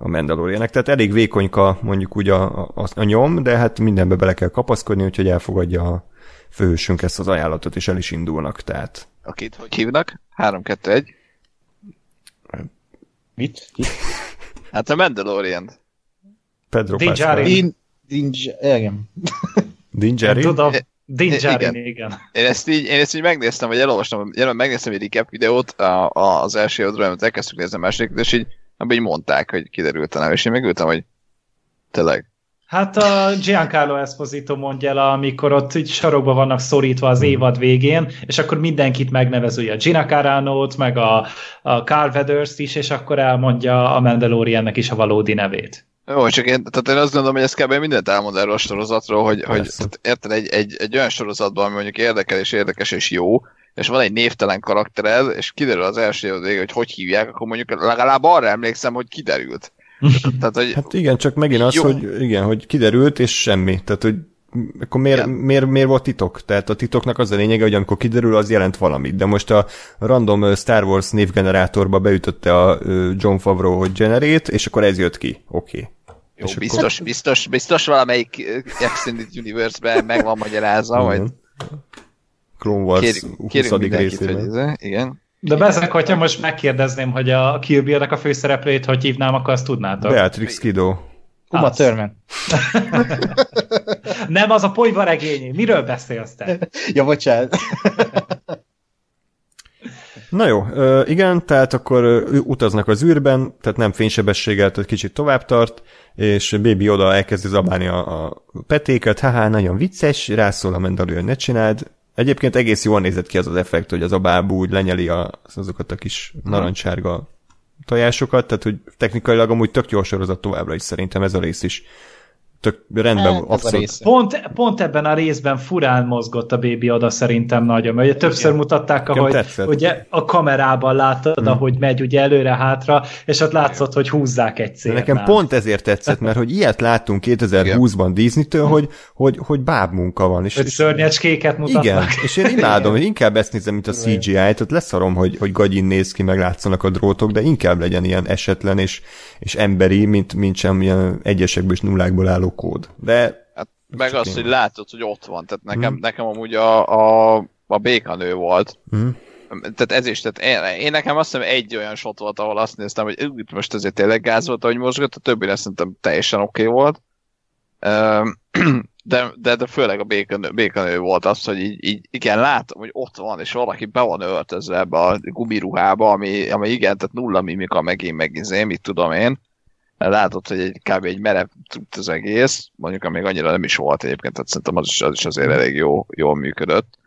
S1: a Mandalorianek. Tehát elég vékonyka mondjuk úgy a, a, a nyom, de hát mindenbe bele kell kapaszkodni, úgyhogy elfogadja a főhősünk ezt az ajánlatot, és el is indulnak. Tehát...
S2: Akit hogy hívnak? 3-2-1.
S3: Mit?
S2: hát a Mandalorian.
S1: Pedro
S4: Pascal. Din,
S3: din, igen.
S1: Dinjari?
S4: Tudom, Dinjari, igen. igen.
S2: Én ezt így, én ezt így megnéztem, vagy elolvastam, jelent, megnéztem egy recap videót a, a, az első adról, amit elkezdtük nézni a második, és így, abban így mondták, hogy kiderült a neve, és én megültem, hogy tényleg.
S4: Hát a Giancarlo Esposito mondja el, amikor ott így sarokba vannak szorítva az évad végén, és akkor mindenkit megnevez ugye a Gina Carano-t, meg a, a Carl Weathers is, és akkor elmondja a Mandaloriannek is a valódi nevét.
S2: Jó, csak én, tehát én azt gondolom, hogy ez kb. mindent elmond erről a sorozatról, hogy, hogy tehát érted, egy, egy, egy olyan sorozatban, ami mondjuk érdekel és érdekes és jó, és van egy névtelen karaktered, és kiderül az első vége, hogy hogy hívják, akkor mondjuk legalább arra emlékszem, hogy kiderült.
S1: Tehát, hogy hát igen, csak megint az, jó. hogy igen, hogy kiderült, és semmi. Tehát, hogy akkor miért, miért, miért volt titok? Tehát a titoknak az a lényege, hogy amikor kiderül, az jelent valamit. De most a random Star Wars névgenerátorba beütötte a John Favreau, hogy generate, és akkor ez jött ki. Oké. Okay.
S2: Jó, és biztos, akkor... biztos, biztos valamelyik Extended Universe-ben meg van magyarázva, vagy...
S1: Clone Wars 20. részében.
S2: Igen.
S4: De bezek, hogyha most megkérdezném, hogy a Kill Bill-nek a főszereplőjét hogy hívnám, akkor azt tudnátok.
S1: Beatrix Kido.
S3: Uma Thurman.
S4: Nem, az a ponyva regény. Miről beszélsz te?
S3: ja, bocsánat.
S1: Na jó, igen, tehát akkor utaznak az űrben, tehát nem fénysebességgel, tehát kicsit tovább tart, és Baby oda elkezdi zabálni a, a petéket, haha, nagyon vicces, rászól a Mandalorian, ne csináld, Egyébként egész jól nézett ki az az effekt, hogy az a bábú úgy lenyeli a, azokat a kis narancsárga tojásokat, tehát hogy technikailag amúgy tök jó sorozat továbbra is szerintem ez a rész is tök rendben, hát, abszolút.
S4: Pont, pont ebben a részben furán mozgott a Baby oda szerintem nagyon, mert ugye többször mutatták, ahogy ugye a kamerában láttad, hmm. ahogy megy ugye előre-hátra, és ott látszott, hogy húzzák egy célt.
S1: Nekem pont ezért tetszett, mert hogy ilyet láttunk 2020-ban Disney-től, hogy, hogy, hogy báb munka van. És,
S4: hogy szörnyecskéket mutatnak.
S1: Igen, és én imádom, hogy inkább ezt nézem, mint a CGI-t, ott leszarom, hogy, hogy gagyin néz ki, meg látszanak a drótok, de inkább legyen ilyen esetlen és, és emberi, mint, mint sem ilyen egyesekből és nullákból álló kód. De
S2: hát, meg azt, hogy látod, hogy ott van. Tehát nekem, hmm. nekem amúgy a, a, a békanő volt. Hmm. Tehát ez is, tehát én, én nekem azt hiszem egy olyan shot volt, ahol azt néztem, hogy itt most azért tényleg gáz volt, ahogy mozgott, a többi szerintem teljesen oké okay volt. De, de, de főleg a békanő, békanő volt az, hogy így, így, igen, látom, hogy ott van, és valaki be van öltözve ebbe a gumiruhába, ami, ami igen, tehát nulla mimika megint meg izé, mit tudom én látod, hogy egy kb. egy merev tud az egész, mondjuk amíg annyira nem is volt egyébként, tehát szerintem az is, az is azért elég jó, jól működött.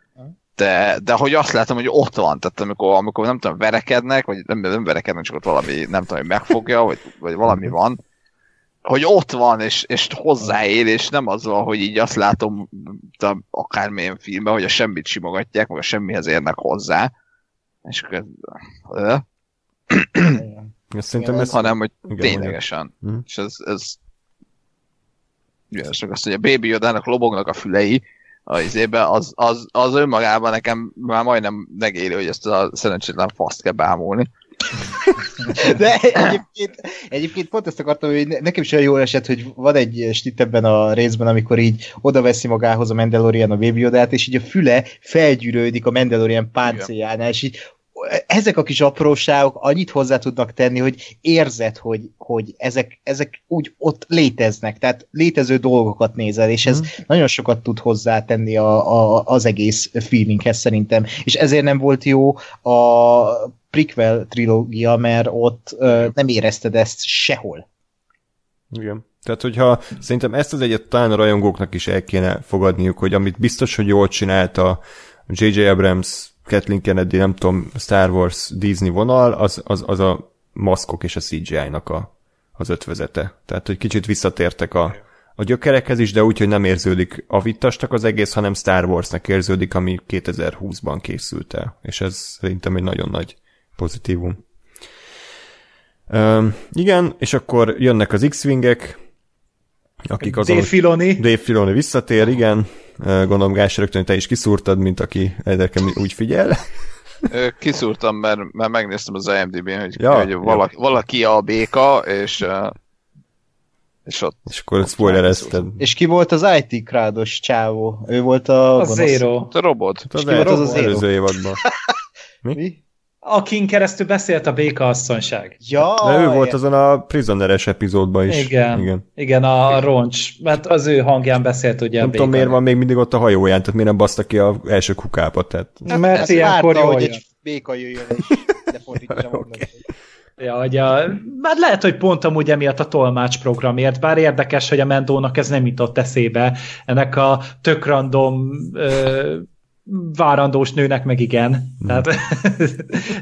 S2: De, de hogy azt látom, hogy ott van, tehát amikor, amikor nem tudom, verekednek, vagy nem, nem verekednek, csak ott valami, nem tudom, hogy megfogja, vagy, vagy valami van, hogy ott van, és, és hozzáér, és nem az van, hogy így azt látom akármilyen filmben, hogy a semmit simogatják, vagy a semmihez érnek hozzá. És akkor Szerintem ez... hanem hogy igen, ténylegesen. Igen. És ez, ez Ügyesek azt, hogy a Baby Yodának lobognak a fülei, a izébe, az, az, az önmagában nekem már majdnem megéri, hogy ezt a szerencsétlen faszt kell bámulni.
S3: De egyébként, egyébként pont ezt akartam, hogy nekem is olyan jól esett, hogy van egy stit ebben a részben, amikor így oda veszi magához a Mandalorian a Baby Yoda-t, és így a füle felgyűrődik a Mandalorian páncéljánál, és így ezek a kis apróságok annyit hozzá tudnak tenni, hogy érzed, hogy, hogy ezek, ezek úgy ott léteznek, tehát létező dolgokat nézel, és ez mm. nagyon sokat tud hozzátenni a, a, az egész feelinghez szerintem, és ezért nem volt jó a prequel trilógia, mert ott ö, nem érezted ezt sehol.
S1: Igen. Tehát, hogyha szerintem ezt az egyet talán a rajongóknak is el kéne fogadniuk, hogy amit biztos, hogy jól csinálta J.J. Abrams Kathleen Kennedy, nem tudom, Star Wars, Disney vonal, az, az, az a maszkok és a CGI-nak a, az ötvezete. Tehát, hogy kicsit visszatértek a, a gyökerekhez is, de úgy, hogy nem érződik vittastak az egész, hanem Star Warsnak érződik, ami 2020-ban készült el. És ez szerintem egy nagyon nagy pozitívum. Um, igen, és akkor jönnek az X-Wingek, akik azon...
S4: Dave Filoni.
S1: Dave Filoni visszatér, igen. Gondolom, Gás, rögtön te is kiszúrtad, mint aki egyébként úgy figyel.
S2: Kiszúrtam, mert, mert megnéztem az IMDb-n, hogy, ja, hogy valaki, ja. valaki a béka, és és ott...
S1: És akkor spoilerezted.
S3: És ki volt az IT krádos csávó? Ő volt a...
S4: A Zero.
S2: A robot.
S1: Az, az, az, az előző évadban.
S4: Mi? Mi? Akin keresztül beszélt a béka asszonyság.
S3: Ja,
S1: De ő volt azon a Prisoneres epizódban is.
S4: Igen, igen, igen a roncs, mert az ő hangján beszélt ugye
S1: Nem a tudom, miért van még mindig ott a hajóján, tehát miért nem baszta ki a első kukába, tehát...
S3: Hát, mert ilyenkor jó hogy egy béka jöjjön, és lefordítsa okay.
S4: Ja, hogy a, már lehet, hogy pont amúgy emiatt a tolmács programért, bár érdekes, hogy a Mendónak ez nem jutott eszébe, ennek a tök random ö, várandós nőnek meg igen. Hmm. Tehát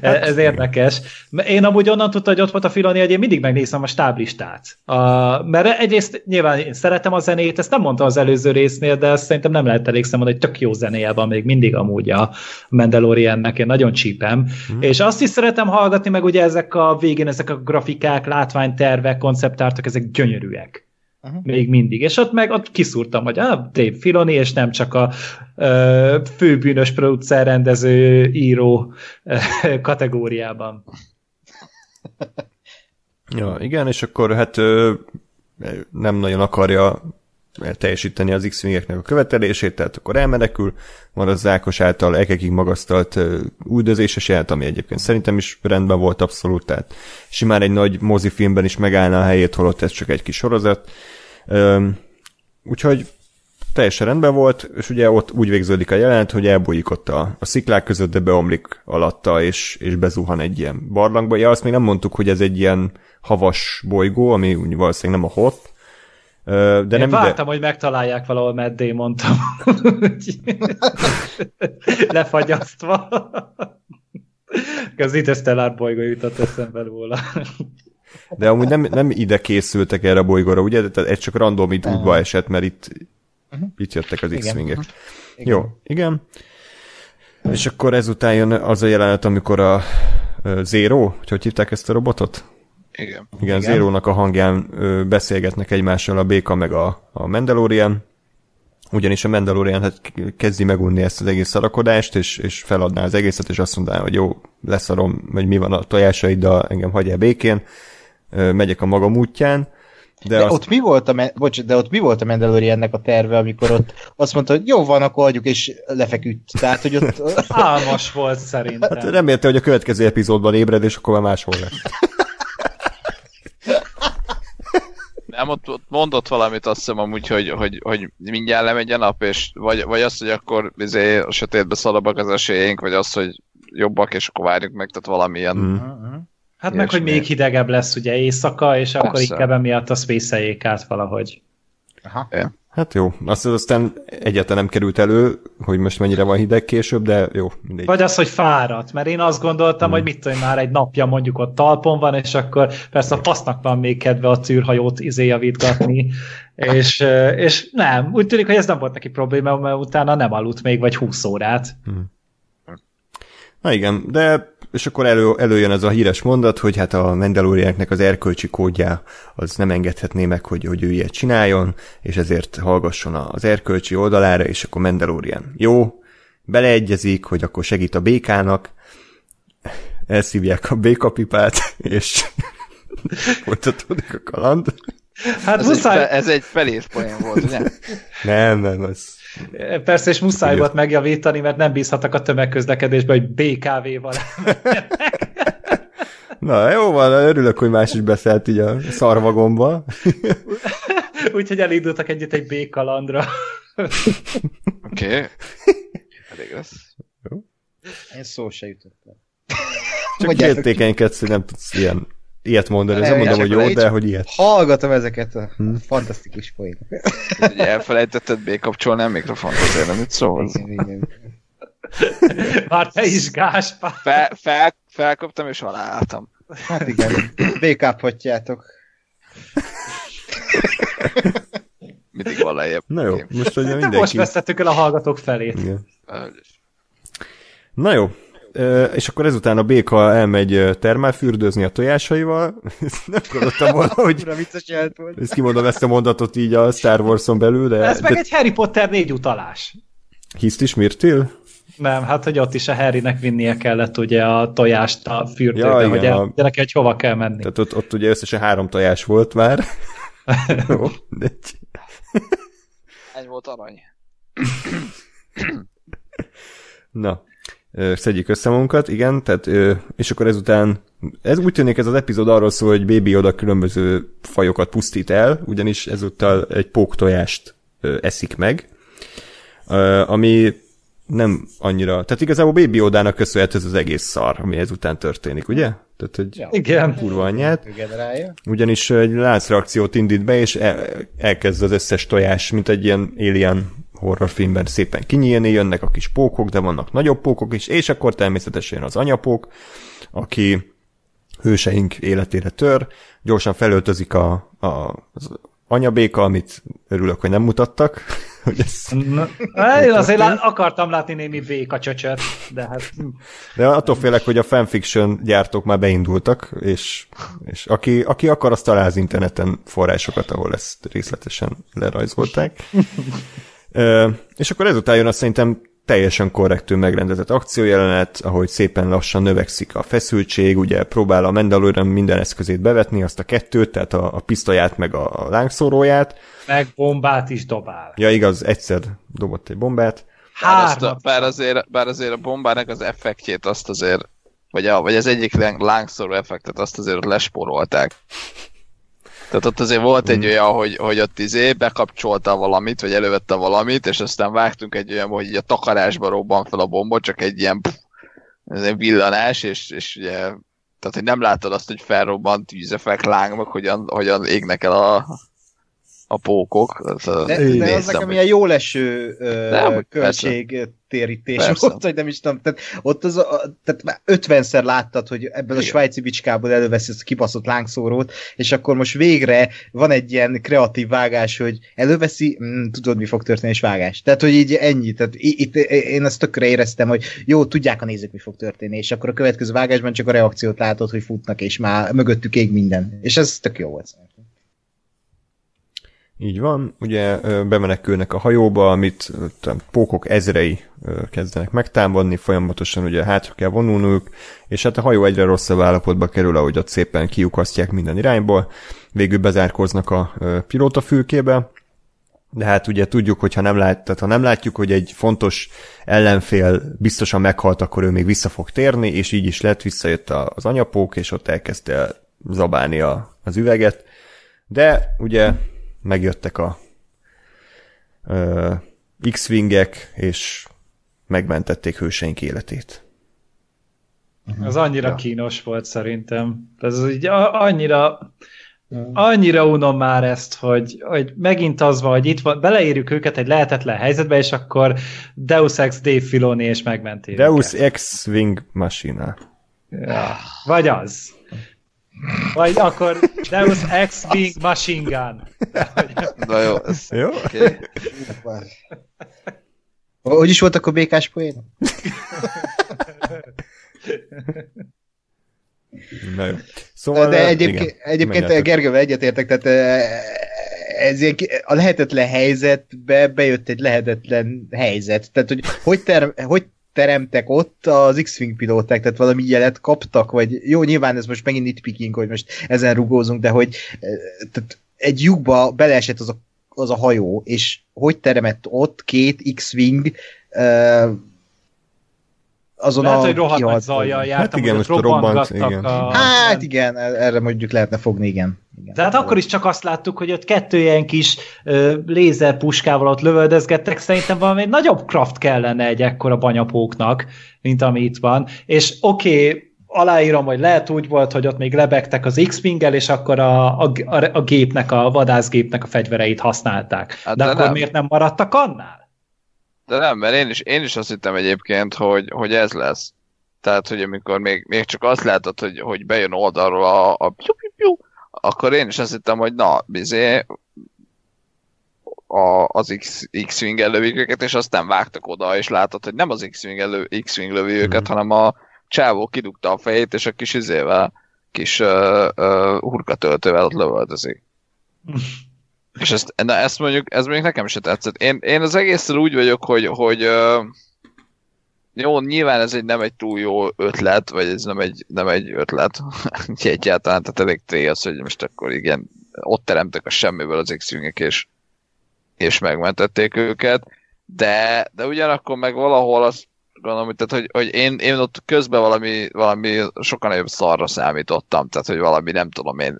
S4: hát, ez érdekes. Én amúgy onnan tudta, hogy ott volt a Filoni, hogy én mindig megnézem a stáblistát. A, mert egyrészt nyilván én szeretem a zenét, ezt nem mondta az előző résznél, de ezt szerintem nem lehet elég mondani, hogy tök jó zenéje van még mindig amúgy a Mandaloriannek, én nagyon csípem. Hmm. És azt is szeretem hallgatni, meg ugye ezek a végén, ezek a grafikák, látványtervek, konceptártok, ezek gyönyörűek. Uh-huh. Még mindig. És ott meg ott kiszúrtam, hogy ah, Dave Filoni, és nem csak a uh, főbűnös producer, rendező, író uh, kategóriában.
S1: ja, igen, és akkor hát uh, nem nagyon akarja teljesíteni az x a követelését, tehát akkor elmenekül, van az Zákos által ekekig magasztalt üldözéses jelent, ami egyébként szerintem is rendben volt abszolút, tehát simán egy nagy mozifilmben is megállna a helyét, holott ez csak egy kis sorozat. Úgyhogy teljesen rendben volt, és ugye ott úgy végződik a jelent, hogy elbújik ott a, a sziklák között, de beomlik alatta, és, és bezuhan egy ilyen barlangba. Ja, azt még nem mondtuk, hogy ez egy ilyen havas bolygó, ami valószínűleg nem a hot,
S4: de Én nem vártam, ide... hogy megtalálják valahol Matt mondtam. Lefagyasztva. Az Interstellar bolygó jutott eszembe róla.
S1: De amúgy nem, nem ide készültek erre a bolygóra, ugye? Tehát ez csak random itt útba esett, mert itt, uh-huh. itt jöttek az X-wingek. Igen. Jó, igen. És akkor ezután jön az a jelenet, amikor a Zero, hogy hívták ezt a robotot?
S2: Igen.
S1: Igen, Igen. Zero-nak a hangján ö, beszélgetnek egymással a Béka meg a, a Mandalorian, ugyanis a Mandalorian hát kezdi megunni ezt az egész szarakodást, és, és feladná az egészet, és azt mondaná, hogy jó, leszarom, vagy mi van a tojásaid, de engem hagyjál békén, ö, megyek a magam útján.
S3: De, de azt... ott mi volt a, bocs, de ott mi volt a Mandaloriannek a terve, amikor ott azt mondta, hogy jó van, akkor adjuk, és lefeküdt. Tehát, hogy ott...
S4: Álmas volt szerintem.
S1: Hát remélte, hogy a következő epizódban ébred, és akkor már máshol lesz.
S2: Nem, ott, ott mondott valamit azt hiszem amúgy, hogy, hogy, hogy mindjárt lemegy a nap, és vagy, vagy azt, hogy akkor izé, a sötétbe szalabbak az esélyeink, vagy az, hogy jobbak, és akkor várjuk meg, tehát valamilyen. Mm.
S4: Hát meg, hogy még hidegebb lesz ugye éjszaka, és Persze. akkor inkább emiatt a space át valahogy.
S1: Aha. Yeah. Hát jó, azt aztán egyáltalán nem került elő, hogy most mennyire van hideg később, de jó,
S4: mindegy. Vagy az, hogy fáradt, mert én azt gondoltam, hmm. hogy mit tudom, már egy napja mondjuk ott talpon van, és akkor persze a fasznak van még kedve a tűrhajót izéjavítgatni, és, és nem, úgy tűnik, hogy ez nem volt neki probléma, mert utána nem aludt még vagy 20 órát. Hmm.
S1: Na igen, de és akkor elő, előjön ez a híres mondat, hogy hát a Mandalorianknek az erkölcsi kódja az nem engedhetné meg, hogy, hogy ő ilyet csináljon, és ezért hallgasson az erkölcsi oldalára, és akkor Mandalorian jó, beleegyezik, hogy akkor segít a békának, elszívják a békapipát, és folytatódik a kaland.
S2: Hát ez muszáj... Egy, ez egy felés poén volt, ugye?
S1: nem, nem, ez...
S4: Persze, és muszáj volt megjavítani, mert nem bízhattak a tömegközlekedésbe, hogy BKV-val
S1: Na, jó van, örülök, hogy más is beszélt így a szarvagomba.
S4: Úgyhogy elindultak együtt egy B-kalandra.
S2: Oké. Okay. Elég lesz. Jó.
S3: Én szó se jutottam.
S1: Csak értékenykedsz, hogy nem tudsz ilyen, ilyet mondani. Ez nem mondom, hogy jó, de hogy ilyet.
S3: Hallgatom ezeket a hmm. fantasztikus poénokat.
S2: Elfelejtetted bekapcsolni a mikrofont, azért nem itt szól.
S4: Már te is Gáspár.
S2: Fel, fel, felkaptam és aláálltam.
S3: Hát igen, békáphatjátok.
S2: Mindig van lejjebb.
S1: Na jó, most ugye mindenki...
S4: Most vesztettük el a hallgatók felét. Igen.
S1: Na jó, és akkor ezután a béka elmegy termálfürdőzni a tojásaival. Nem gondoltam volna, hogy ezt kimondom ezt a mondatot így a Star Wars-on belül, de...
S4: Ez meg egy Harry Potter négy utalás.
S1: Hiszt is Mirtil?
S4: Nem, hát hogy ott is a Harrynek vinnie kellett ugye a tojást a fürdőbe, ja, igen, hogy el, a... neki, hogy hova kell menni.
S1: Tehát ott, ott ugye összesen három tojás volt már. Jó, de...
S2: Egy volt arany.
S1: Na, szedjük össze magunkat, igen, tehát, és akkor ezután, ez úgy tűnik ez az epizód arról szól, hogy Baby oda különböző fajokat pusztít el, ugyanis ezúttal egy pók tojást eszik meg, ami nem annyira, tehát igazából Baby Odának köszönhető ez az egész szar, ami ezután történik, ugye? Tehát, hogy
S4: ja. Igen.
S1: kurva anyját. Ugyanis egy láncreakciót indít be, és el, elkezd az összes tojás, mint egy ilyen alien horrorfilmben szépen kinyílni, jönnek a kis pókok, de vannak nagyobb pókok is, és akkor természetesen az anyapók, aki hőseink életére tör, gyorsan felöltözik a, a, az anyabéka, amit örülök, hogy nem mutattak. Hogy ez
S4: Na, hát én azért akartam látni némi béka csöcsöt, de hát...
S1: De attól félek, hogy a fanfiction gyártók már beindultak, és, és aki, aki akar, azt talál az interneten forrásokat, ahol ezt részletesen lerajzolták. és akkor ezután jön azt szerintem teljesen korrektül megrendezett akciójelenet, ahogy szépen lassan növekszik a feszültség, ugye próbál a Mandalorian minden eszközét bevetni, azt a kettőt, tehát a, a pisztolyát meg a, a lángszóróját.
S4: Meg bombát is dobál.
S1: Ja, igaz, egyszer dobott egy bombát.
S2: Bár, azt a, bár, azért, bár azért a bombának az effektjét azt azért, vagy, a, vagy az egyik lángszóró effektet azt azért lesporolták. Tehát ott azért volt egy mm. olyan, hogy, hogy ott izé bekapcsolta valamit, vagy elővette valamit, és aztán vágtunk egy olyan, hogy a takarásba robban fel a bomba, csak egy ilyen, pff, ez egy villanás, és, és ugye, tehát hogy nem látod azt, hogy felrobbant tűzefek, lángok, hogyan, hogyan égnek el a, a pókok.
S3: De, de az nekem ilyen jó leső uh, költség térítés Persze. volt, hogy nem is tudom, tehát ott az, a, tehát már ötvenszer láttad, hogy ebből a svájci bicskából előveszi ezt a kibaszott lángszórót, és akkor most végre van egy ilyen kreatív vágás, hogy előveszi, mm, tudod, mi fog történni, és vágás. Tehát, hogy így ennyi, tehát itt én ezt tökre éreztem, hogy jó, tudják a nézők, mi fog történni, és akkor a következő vágásban csak a reakciót látod, hogy futnak, és már mögöttük ég minden. És ez tök jó volt szerintem.
S1: Így van, ugye bemenekülnek a hajóba, amit pókok ezrei kezdenek megtámadni, folyamatosan ugye hátra kell vonulnunk, és hát a hajó egyre rosszabb állapotba kerül, ahogy ott szépen kiukasztják minden irányból, végül bezárkoznak a pilótafülkébe, de hát ugye tudjuk, hogy ha nem, lát, tehát ha nem látjuk, hogy egy fontos ellenfél biztosan meghalt, akkor ő még vissza fog térni, és így is lett, visszajött az anyapók, és ott elkezdte zabálni a, az üveget. De ugye megjöttek a X-wingek, és megmentették hőseink életét.
S4: Ez annyira ja. kínos volt szerintem. Ez így annyira annyira unom már ezt, hogy, hogy megint az van, hogy itt van, beleérjük őket egy lehetetlen helyzetbe, és akkor Deus Ex Dave Filoni és megmentél
S1: Deus őket. Ex Wing Machina.
S4: Ja, vagy az. Vagy akkor Deus Ex Wing Machine Gun.
S2: Na jó. Ez,
S1: jó? Okay.
S3: Hogy is volt akkor békás poén? Szóval, de egyébként, igen, egyébként Gergővel egyetértek, tehát ez a lehetetlen helyzetbe bejött egy lehetetlen helyzet. Tehát, hogy hogy, ter, hogy teremtek ott az X-Wing pilóták, tehát valami jelet kaptak, vagy jó, nyilván ez most megint nitpicking, hogy most ezen rugózunk, de hogy tehát egy lyukba beleesett az a, az a hajó, és hogy teremett ott két X-Wing uh, azon
S4: Lehet, a hogy rohadt nagy zajjal jártam, hát igen, most robbant, igen. A...
S3: Hát igen, erre mondjuk lehetne fogni, igen. igen.
S4: De hát akkor is csak azt láttuk, hogy ott kettő ilyen kis uh, lézerpuskával ott lövöldözgettek, szerintem valami nagyobb kraft kellene egy ekkora banyapóknak, mint ami itt van. És oké, okay, aláírom, hogy lehet úgy volt, hogy ott még lebegtek az x és akkor a, a, a, gépnek, a vadászgépnek a fegyvereit használták. Hát de, de akkor nem. miért nem maradtak annál?
S2: De nem, mert én is, én is azt hittem egyébként, hogy, hogy ez lesz. Tehát, hogy amikor még, még csak azt látod, hogy, hogy bejön oldalról a, a piu, piu, piu, akkor én is azt hittem, hogy na, bizé, a, az X, X-Wing elővik őket, és aztán vágtak oda, és látod, hogy nem az X-Wing, elő, X-Wing lövi őket, mm. hanem a csávó kidugta a fejét, és a kis izével, kis uh, uh, hurkatöltővel ott lövöldözik. És ezt, na ezt mondjuk, ez mondjuk nekem se tetszett. Én, én az egészen úgy vagyok, hogy, hogy uh, jó, nyilván ez egy nem egy túl jó ötlet, vagy ez nem egy, nem egy ötlet, egyáltalán, tehát elég té az, hogy most akkor igen, ott teremtek a semmiből az x és, és megmentették őket, de, de ugyanakkor meg valahol az gondolom, tehát, hogy, hogy én, én ott közben valami, valami sokkal nagyobb szarra számítottam, tehát, hogy valami, nem tudom én,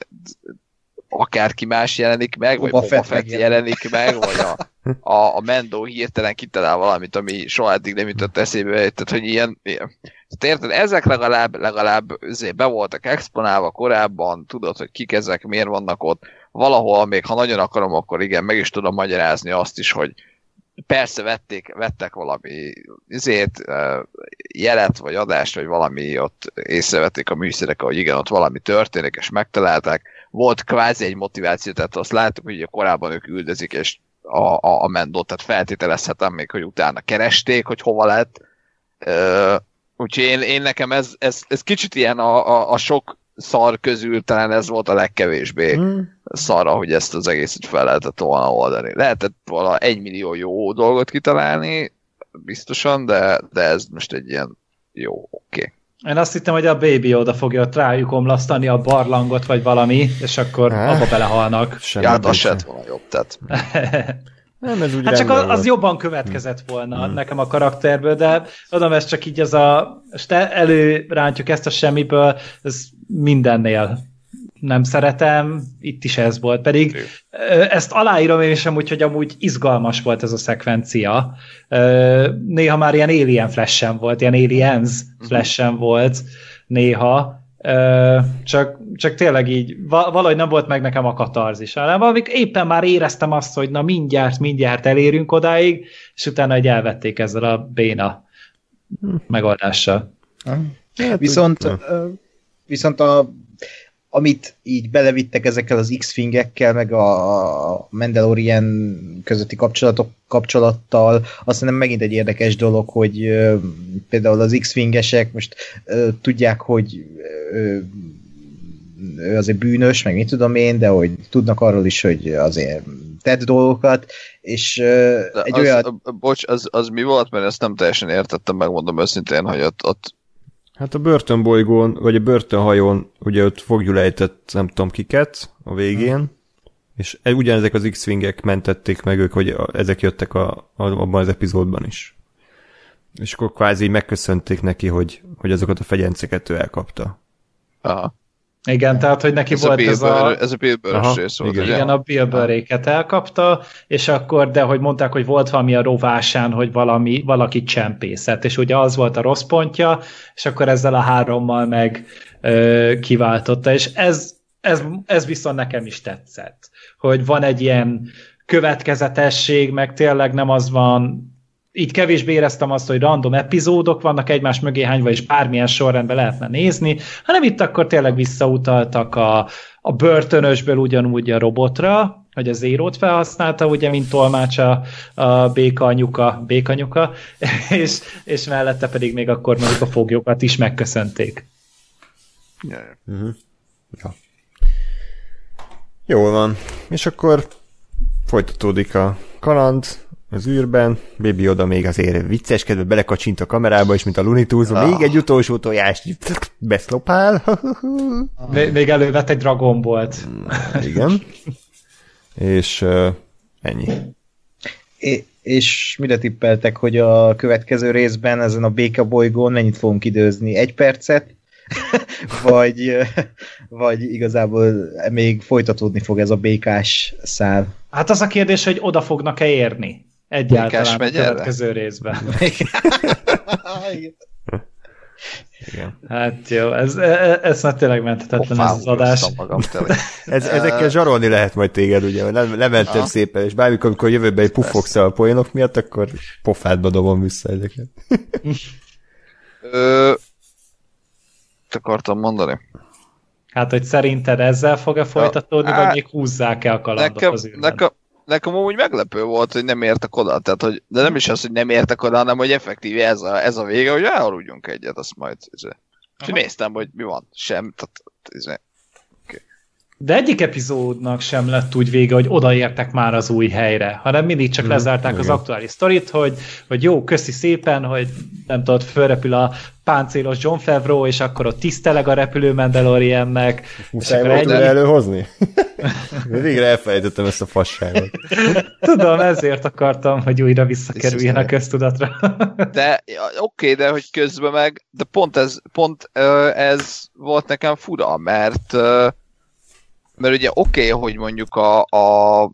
S2: akárki más jelenik meg, vagy Boba Fett, jelenik meg, vagy a, a, a Mendo hirtelen kitalál valamit, ami soha eddig nem jutott eszébe, tehát hogy ilyen, ilyen. Tehát érted, ezek legalább, legalább azért be voltak exponálva korábban, tudod, hogy kik ezek, miért vannak ott, valahol még ha nagyon akarom, akkor igen, meg is tudom magyarázni azt is, hogy persze vették, vettek valami izét, jelet, vagy adást, vagy valami ott észrevették a műszerek, hogy igen, ott valami történik, és megtalálták, volt kvázi egy motiváció, tehát azt láttuk, hogy korábban ők üldözik, és a, a, a Mendot, tehát feltételezhetem még, hogy utána keresték, hogy hova lett. Uh, úgyhogy én, én nekem ez, ez, ez kicsit ilyen a, a, a sok szar közül talán ez volt a legkevésbé hmm. szarra, hogy ezt az egészet fel lehetett volna oldani. Lehetett volna egy millió jó dolgot kitalálni, biztosan, de, de ez most egy ilyen jó, oké. Okay.
S4: Én azt hittem, hogy a baby oda fogja ott rájuk omlasztani a barlangot, vagy valami, és akkor Há? abba belehalnak.
S2: Semmi ja, hát az se volna jobb, tehát.
S4: Nem, ez úgy hát csak az, az jobban következett volna hmm. nekem a karakterből, de adom, ez csak így az a, most előrántjuk ezt a semmiből, ez mindennél nem szeretem, itt is ez volt, pedig ezt aláírom én sem úgy, hogy amúgy izgalmas volt ez a szekvencia. Néha már ilyen Alien flash volt, ilyen Aliens mhm. flash volt néha, csak, csak tényleg így valahogy nem volt meg nekem a katarzis, hanem valamik éppen már éreztem azt, hogy na mindjárt, mindjárt elérünk odáig, és utána egy elvették ezzel a béna hm. megoldással.
S3: Hát, viszont, viszont a amit így belevittek ezekkel az X-fingekkel, meg a Mandalorian közötti kapcsolatok kapcsolattal, azt nem megint egy érdekes dolog, hogy ö, például az X-fingesek most ö, tudják, hogy ö, ő azért bűnös, meg mit tudom én, de hogy tudnak arról is, hogy azért tett dolgokat, és ö, egy
S2: az,
S3: olyan...
S2: Bocs, az, az mi volt, mert ezt nem teljesen értettem, megmondom őszintén, hogy ott, ott
S1: Hát a börtönbolygón, vagy a börtönhajón ugye ott fogjulejtett nem tudom kiket a végén, hmm. és e, ugyanezek az X-Wingek mentették meg ők, hogy ezek jöttek a, abban az epizódban is. És akkor kvázi megköszönték neki, hogy, hogy azokat a fegyenceket ő elkapta.
S2: Aha.
S4: Igen, tehát, hogy neki
S2: ez
S4: volt
S2: a
S4: ez a...
S2: Ez a Bill Burr rész
S4: volt, igen, igen, a Bill Burr-éket elkapta, és akkor, de hogy mondták, hogy volt valami a rovásán, hogy valami, valaki csempészet, és ugye az volt a rossz pontja, és akkor ezzel a hárommal meg ö, kiváltotta, és ez, ez, ez viszont nekem is tetszett, hogy van egy ilyen következetesség, meg tényleg nem az van, így kevésbé éreztem azt, hogy random epizódok vannak egymás mögé hányva, és bármilyen sorrendben lehetne nézni, hanem itt akkor tényleg visszautaltak a, a börtönösből ugyanúgy a robotra, hogy az érót felhasználta, ugye, mint tolmács a, a békanyuka, békanyuka, és, és mellette pedig még akkor mondjuk a foglyokat is megköszönték.
S1: Ja. Uh-huh. ja. Jól van. És akkor folytatódik a kaland az űrben, Baby oda még azért vicceskedve belekacsint a kamerába, és mint a Looney Tunes, ah. még egy utolsó tojást beszlopál.
S4: még, még elővett egy Dragon Ball-t.
S1: Igen. és uh, ennyi.
S3: É, és mire tippeltek, hogy a következő részben ezen a béka bolygón mennyit fogunk időzni? Egy percet? vagy, vagy igazából még folytatódni fog ez a békás szál?
S4: Hát az a kérdés, hogy oda fognak-e érni egyáltalán a következő részben. Igen. Hát jó, ez, ez, e, ez már tényleg menthetetlen Hoppá, ez az adás. Magam,
S1: ez, ezekkel zsarolni lehet majd téged, ugye, nem, lementem szépen, és bármikor, amikor jövőben egy puffogsz a poénok miatt, akkor pofádba dobom vissza ezeket.
S2: Ö, akartam mondani?
S4: Hát, hogy szerinted ezzel fog-e folytatódni, vagy még húzzák-e a kalandot
S2: nekem,
S4: az
S2: nekem, nekem úgy meglepő volt, hogy nem értek oda, tehát, hogy, de nem is az, hogy nem értek oda, hanem hogy effektíve ez a, ez a vége, hogy elharudjunk egyet, azt majd. És néztem, hogy mi van, sem, tehát, izé,
S4: de egyik epizódnak sem lett úgy vége, hogy odaértek már az új helyre, hanem mindig csak mm, lezárták igen. az aktuális sztorit, hogy, hogy jó, köszi szépen, hogy nem tudod, fölrepül a páncélos John Favreau, és akkor ott tiszteleg a repülő Mandaloriannek.
S1: Muszáj volt ennyi... előhozni? Végre elfelejtettem ezt a fasságot.
S4: Tudom, ezért akartam, hogy újra visszakerüljen a köztudatra.
S2: de oké, okay, de hogy közben meg, de pont ez, pont ez volt nekem fura, mert mert ugye oké, okay, hogy mondjuk a, a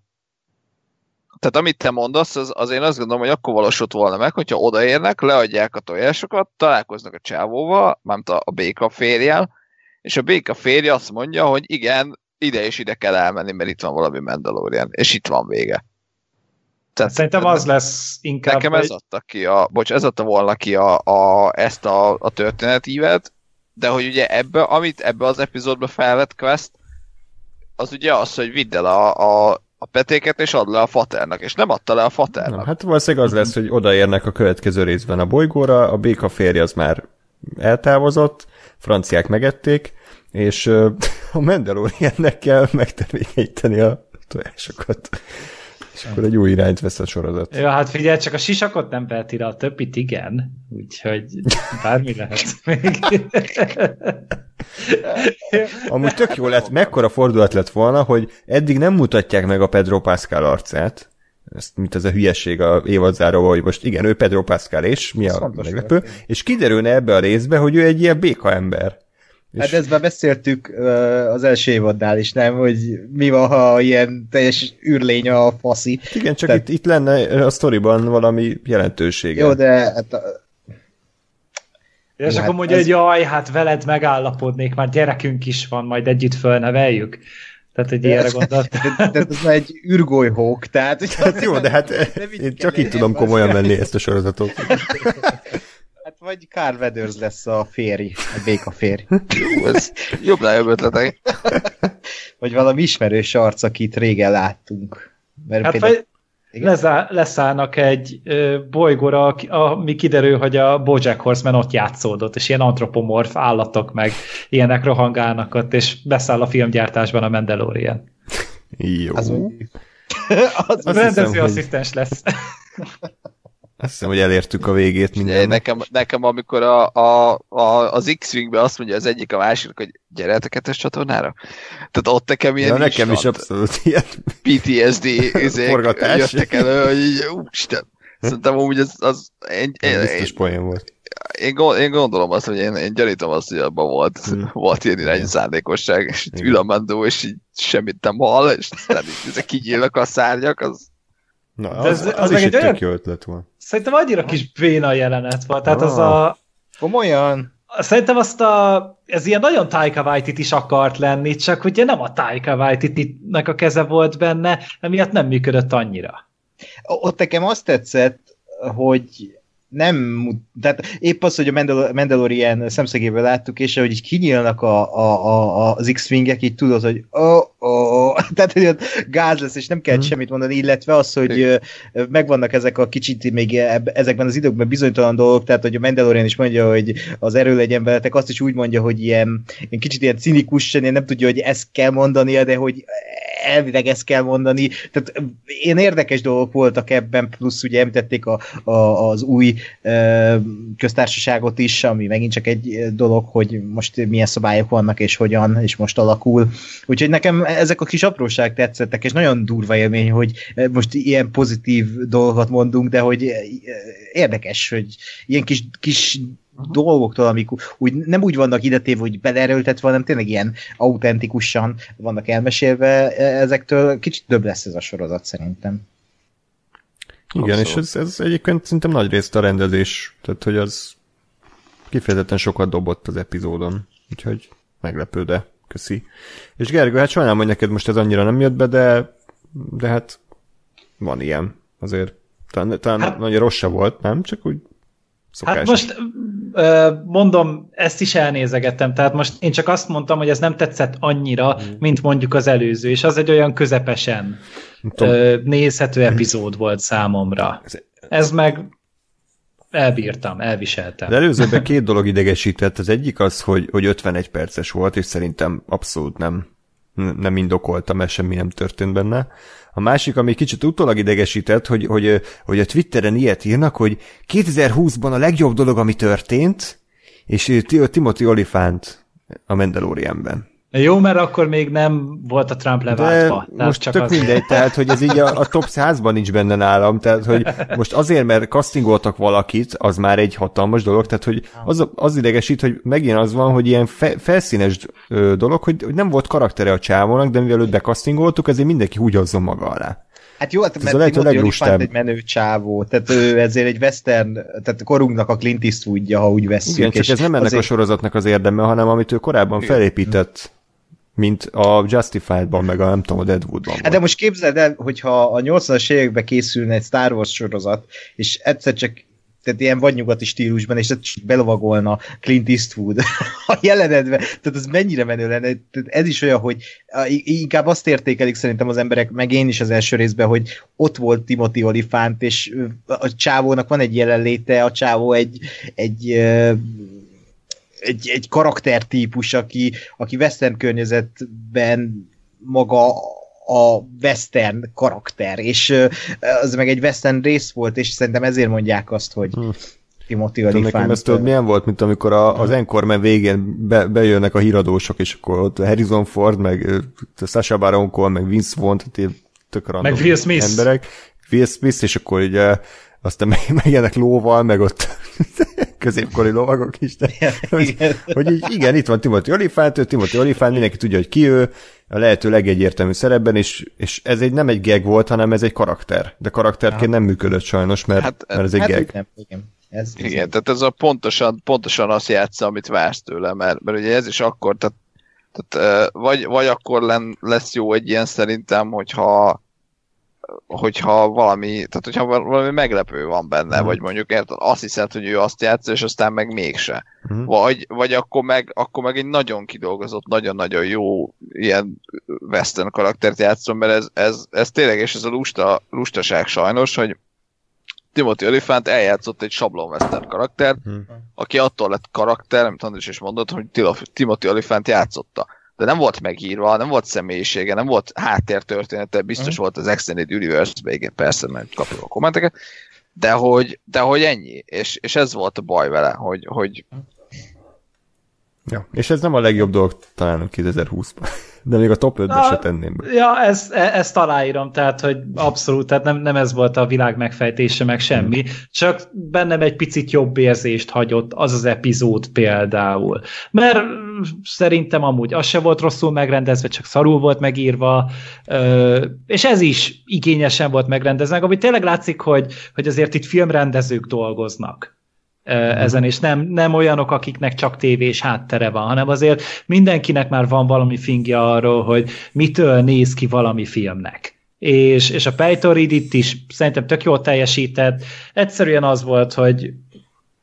S2: tehát amit te mondasz, az, az én azt gondolom, hogy akkor valósult volna meg, hogyha odaérnek, leadják a tojásokat, találkoznak a csávóval, mármint a, a béka férjel, és a béka férje azt mondja, hogy igen, ide és ide kell elmenni, mert itt van valami Mandalorian, és itt van vége.
S4: Tehát, Szerintem az lesz inkább...
S2: Nekem ez adta ki a, bocs, ez adta volna ki a, a, ezt a, a történetívet, de hogy ugye ebbe, amit ebbe az epizódba felvett Quest, az ugye az, hogy vidd el a, a, a petéket, és add le a faternak, és nem adta le a faternak.
S1: Na, hát valószínűleg az lesz, hogy odaérnek a következő részben a bolygóra, a béka férje az már eltávozott, franciák megették, és a Mandaloriannek kell megtermékenyíteni a tojásokat. És akkor egy új irányt vesz a sorozat.
S4: Ja, hát figyelj, csak a sisakot nem veheti a többit igen, úgyhogy bármi lehet még.
S1: Amúgy tök jó lett, mekkora fordulat lett volna, hogy eddig nem mutatják meg a Pedro Pascal arcát, ezt, mint ez a hülyeség a évadzáróval, hogy most igen, ő Pedro Pascal, és mi a meglepő, és kiderülne ebbe a részbe, hogy ő egy ilyen béka ember.
S3: Hát ezt már beszéltük uh, az első évaddál is, nem? Hogy mi van, ha ilyen teljes űrlény a faszi.
S1: Igen, csak Tehát... itt, itt lenne a sztoriban valami jelentősége.
S3: Jó, de hát
S4: és hát akkor mondja, ez... hogy jaj, hát veled megállapodnék, már gyerekünk is van, majd együtt fölneveljük. Tehát, hogy ilyenre gondolt.
S3: De, de, ez már egy űrgolyhók, tehát...
S1: Hát jó, de hát én csak így tudom komolyan venni ezt a sorozatot.
S3: Vagy Carl Weathers lesz a férj, a béka férj.
S2: ez jobb jobb ötletek.
S3: vagy valami ismerős arc, akit régen láttunk.
S4: Mert hát például... Lezá, leszállnak egy ö, bolygóra, ami kiderül, hogy a Bojack Horseman ott játszódott, és ilyen antropomorf állatok meg ilyenek rohangálnak ott, és beszáll a filmgyártásban a Mandalorian.
S1: Jó. Az,
S4: az, az rendező asszisztens hogy... lesz.
S1: Azt hiszem, hogy elértük a végét minden.
S2: Nekem, nekem amikor a, a, a, az X-Wingben azt mondja az egyik a másiknak, hogy gyere a kettes csatornára. Tehát ott nekem ilyen
S1: ja, nekem is abszolút ilyen
S2: PTSD izék jöttek elő, hogy így, úristen. Szerintem úgy az, az
S1: én, én, biztos poén volt.
S2: Én, én, gondolom azt, hogy én, én gyanítom azt, hogy abban volt, hmm. volt ilyen irányú szándékosság, és ül a mandó, és így semmit nem hall, és nem így kinyílnak a szárnyak, az
S1: Na, az, ez, az, az, az is egy olyan... jó ötlet volt.
S4: Szerintem annyira kis béna jelenet volt. Tehát ah. az a...
S3: Komolyan?
S4: Szerintem azt a... Ez ilyen nagyon Taika Waititi is akart lenni, csak ugye nem a Taika Waititi-nek a keze volt benne, emiatt nem működött annyira.
S3: Ott nekem azt tetszett, hogy nem, tehát épp az, hogy a Mandal- Mandalorian szemszögéből láttuk, és ahogy így kinyílnak a, a, a, az X-wingek, így tudod, hogy oh, oh, Tehát, hogy ott gáz lesz, és nem kell hmm. semmit mondani, illetve az, hogy megvannak ezek a kicsit még ezekben az időkben bizonytalan dolgok, tehát, hogy a Mandalorian is mondja, hogy az erő legyen veletek, azt is úgy mondja, hogy ilyen, ilyen kicsit ilyen cinikusan, nem tudja, hogy ezt kell mondania, de hogy elvileg ezt kell mondani. Tehát én érdekes dolgok voltak ebben, plusz ugye említették a, a, az új e, köztársaságot is, ami megint csak egy dolog, hogy most milyen szabályok vannak, és hogyan, és most alakul. Úgyhogy nekem ezek a kis apróság tetszettek, és nagyon durva élmény, hogy most ilyen pozitív dolgokat mondunk, de hogy érdekes, hogy ilyen kis, kis uh-huh. dolgoktól, amik úgy, nem úgy vannak idetéve, hogy beleerőltetve, hanem tényleg ilyen autentikusan vannak elmesélve ezektől. Kicsit több lesz ez a sorozat szerintem.
S1: Igen, Abszolút. és ez, ez egyébként szerintem nagy részt a rendezés, tehát hogy az kifejezetten sokat dobott az epizódon, úgyhogy meglepő, de köszi. És Gergő, hát sajnálom, hogy neked most ez annyira nem jött be, de, de hát van ilyen. Azért talán, talán hát, nagyon rossz volt, nem? Csak úgy
S4: Szokás. Hát most mondom, ezt is elnézegettem, tehát most én csak azt mondtam, hogy ez nem tetszett annyira, mm. mint mondjuk az előző, és az egy olyan közepesen nézhető epizód volt számomra. Ez meg elbírtam, elviseltem.
S1: De előzőben két dolog idegesített. Az egyik az, hogy, hogy 51 perces volt, és szerintem abszolút nem, nem indokolta, mert semmi nem történt benne. A másik, ami kicsit utólag idegesített, hogy, hogy, hogy a Twitteren ilyet írnak, hogy 2020-ban a legjobb dolog, ami történt, és Timothy Olyphant a Mandalorianben.
S4: Jó, mert akkor még nem volt a Trump leváltva.
S1: De most csak tök az... mindegy, tehát hogy ez így a, a top 100-ban nincs benne nálam, tehát hogy most azért, mert castingoltak valakit, az már egy hatalmas dolog, tehát hogy az, az idegesít, hogy megint az van, hogy ilyen fe, felszínes ö, dolog, hogy, hogy nem volt karaktere a csávónak, de mivel őt bekasztingoltuk, ezért mindenki húgyozzon maga alá.
S3: Hát jó, hát, mert Timothy egy menő csávó, tehát ő ezért egy western, tehát korunknak a Clint Eastwoodja, ha úgy veszünk.
S1: Igen, csak ez nem ennek azért... a sorozatnak az érdeme, hanem amit ő korábban felépített mint a Justified-ban, meg a nem tudom, a Deadwood-ban.
S3: Hát de most képzeld el, hogyha a 80-as években készülne egy Star Wars sorozat, és egyszer csak tehát ilyen vadnyugati stílusban, és belovagolna Clint Eastwood a jelenetbe, tehát az mennyire menő lenne, tehát ez is olyan, hogy inkább azt értékelik szerintem az emberek, meg én is az első részben, hogy ott volt Timothy Olyphant, és a csávónak van egy jelenléte, a csávó egy, egy egy, egy karaktertípus, aki, aki western környezetben maga a western karakter, és az meg egy western rész volt, és szerintem ezért mondják azt, hogy hmm. Timothy Olyphant.
S1: Nekem ezt tudod, milyen volt, mint amikor a, az Encorman végén be, bejönnek a híradósok, és akkor ott Harrison Ford, meg Sasha Baron Cohen, meg Vince Vaughn, tehát tök
S4: meg Will Smith.
S1: emberek. Will Smith, és akkor ugye aztán megjelennek lóval, meg ott középkori lovagok is, de hogy, hogy így, igen, itt van Timothy Olyphant, ő Timothy Olyphant, mindenki tudja, hogy ki ő, a lehető legegyértelmű szerepben, és, és ez egy nem egy gag volt, hanem ez egy karakter. De karakterként nem működött sajnos, mert, hát, mert ez egy hát, gag. Nem,
S2: igen. Ez, igen, tehát ez a pontosan, pontosan azt játsza, amit vársz tőle, mert, mert ugye ez is akkor, tehát, tehát vagy, vagy akkor len, lesz jó egy ilyen szerintem, hogyha hogyha valami, tehát hogyha valami meglepő van benne, mm. vagy mondjuk érted, azt hiszed, hogy ő azt játsza, és aztán meg mégse. Mm. Vagy, vagy akkor, meg, akkor meg egy nagyon kidolgozott, nagyon-nagyon jó ilyen western karaktert játszom, mert ez, ez, ez tényleg, és ez a lusta, lustaság sajnos, hogy Timothy Olyphant eljátszott egy sablon western karakter, mm. aki attól lett karakter, amit Andris is mondott, hogy Timothy Olyphant játszotta de nem volt megírva, nem volt személyisége, nem volt háttértörténete, biztos mm. volt az Extended Universe-ben, igen, persze, mert kapjuk a kommenteket, de hogy, de hogy ennyi, és, és ez volt a baj vele, hogy, hogy
S1: Ja, és ez nem a legjobb dolog talán 2020-ban. De még a top 5-be se tenném
S4: be. Ja, ezt, e, ezt aláírom, tehát, hogy abszolút, tehát nem, nem ez volt a világ megfejtése, meg semmi, hmm. csak bennem egy picit jobb érzést hagyott az az epizód például. Mert szerintem amúgy az se volt rosszul megrendezve, csak szarul volt megírva, és ez is igényesen volt megrendezve, ami tényleg látszik, hogy, hogy azért itt filmrendezők dolgoznak ezen, és nem, nem olyanok, akiknek csak tévés háttere van, hanem azért mindenkinek már van valami fingja arról, hogy mitől néz ki valami filmnek. És, és a Pejtorid itt is szerintem tök jól teljesített. Egyszerűen az volt, hogy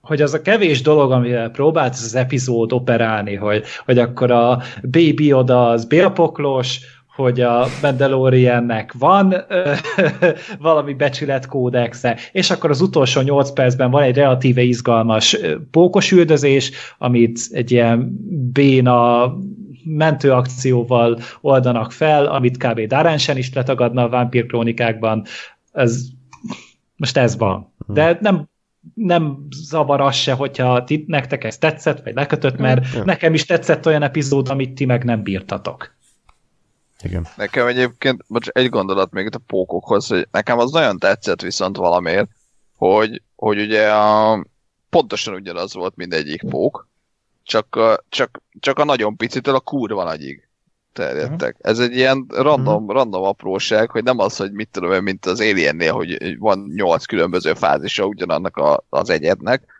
S4: hogy az a kevés dolog, amivel próbált az epizód operálni, hogy, hogy akkor a Baby oda az bélpoklos, hogy a Mandaloriannek van ö, valami becsületkódexe, és akkor az utolsó 8 percben van egy relatíve izgalmas pókos üldözés, amit egy ilyen béna mentőakcióval oldanak fel, amit kb. Darensen is letagadna a Vampir krónikákban. Ez, most ez van. De nem nem zavar az se, hogyha ti, nektek ez tetszett, vagy lekötött, mert ja. nekem is tetszett olyan epizód, amit ti meg nem bírtatok.
S2: Igen. Nekem egyébként, most egy gondolat még itt a pókokhoz, hogy nekem az nagyon tetszett viszont valamiért, hogy, hogy ugye a, pontosan ugyanaz volt mindegyik pók, csak, a, csak, csak a nagyon picitől a kurva nagyig terjedtek. Ez egy ilyen random, uh-huh. random apróság, hogy nem az, hogy mit tudom én, mint az Aliennél, hogy van nyolc különböző fázisa ugyanannak a, az egyednek,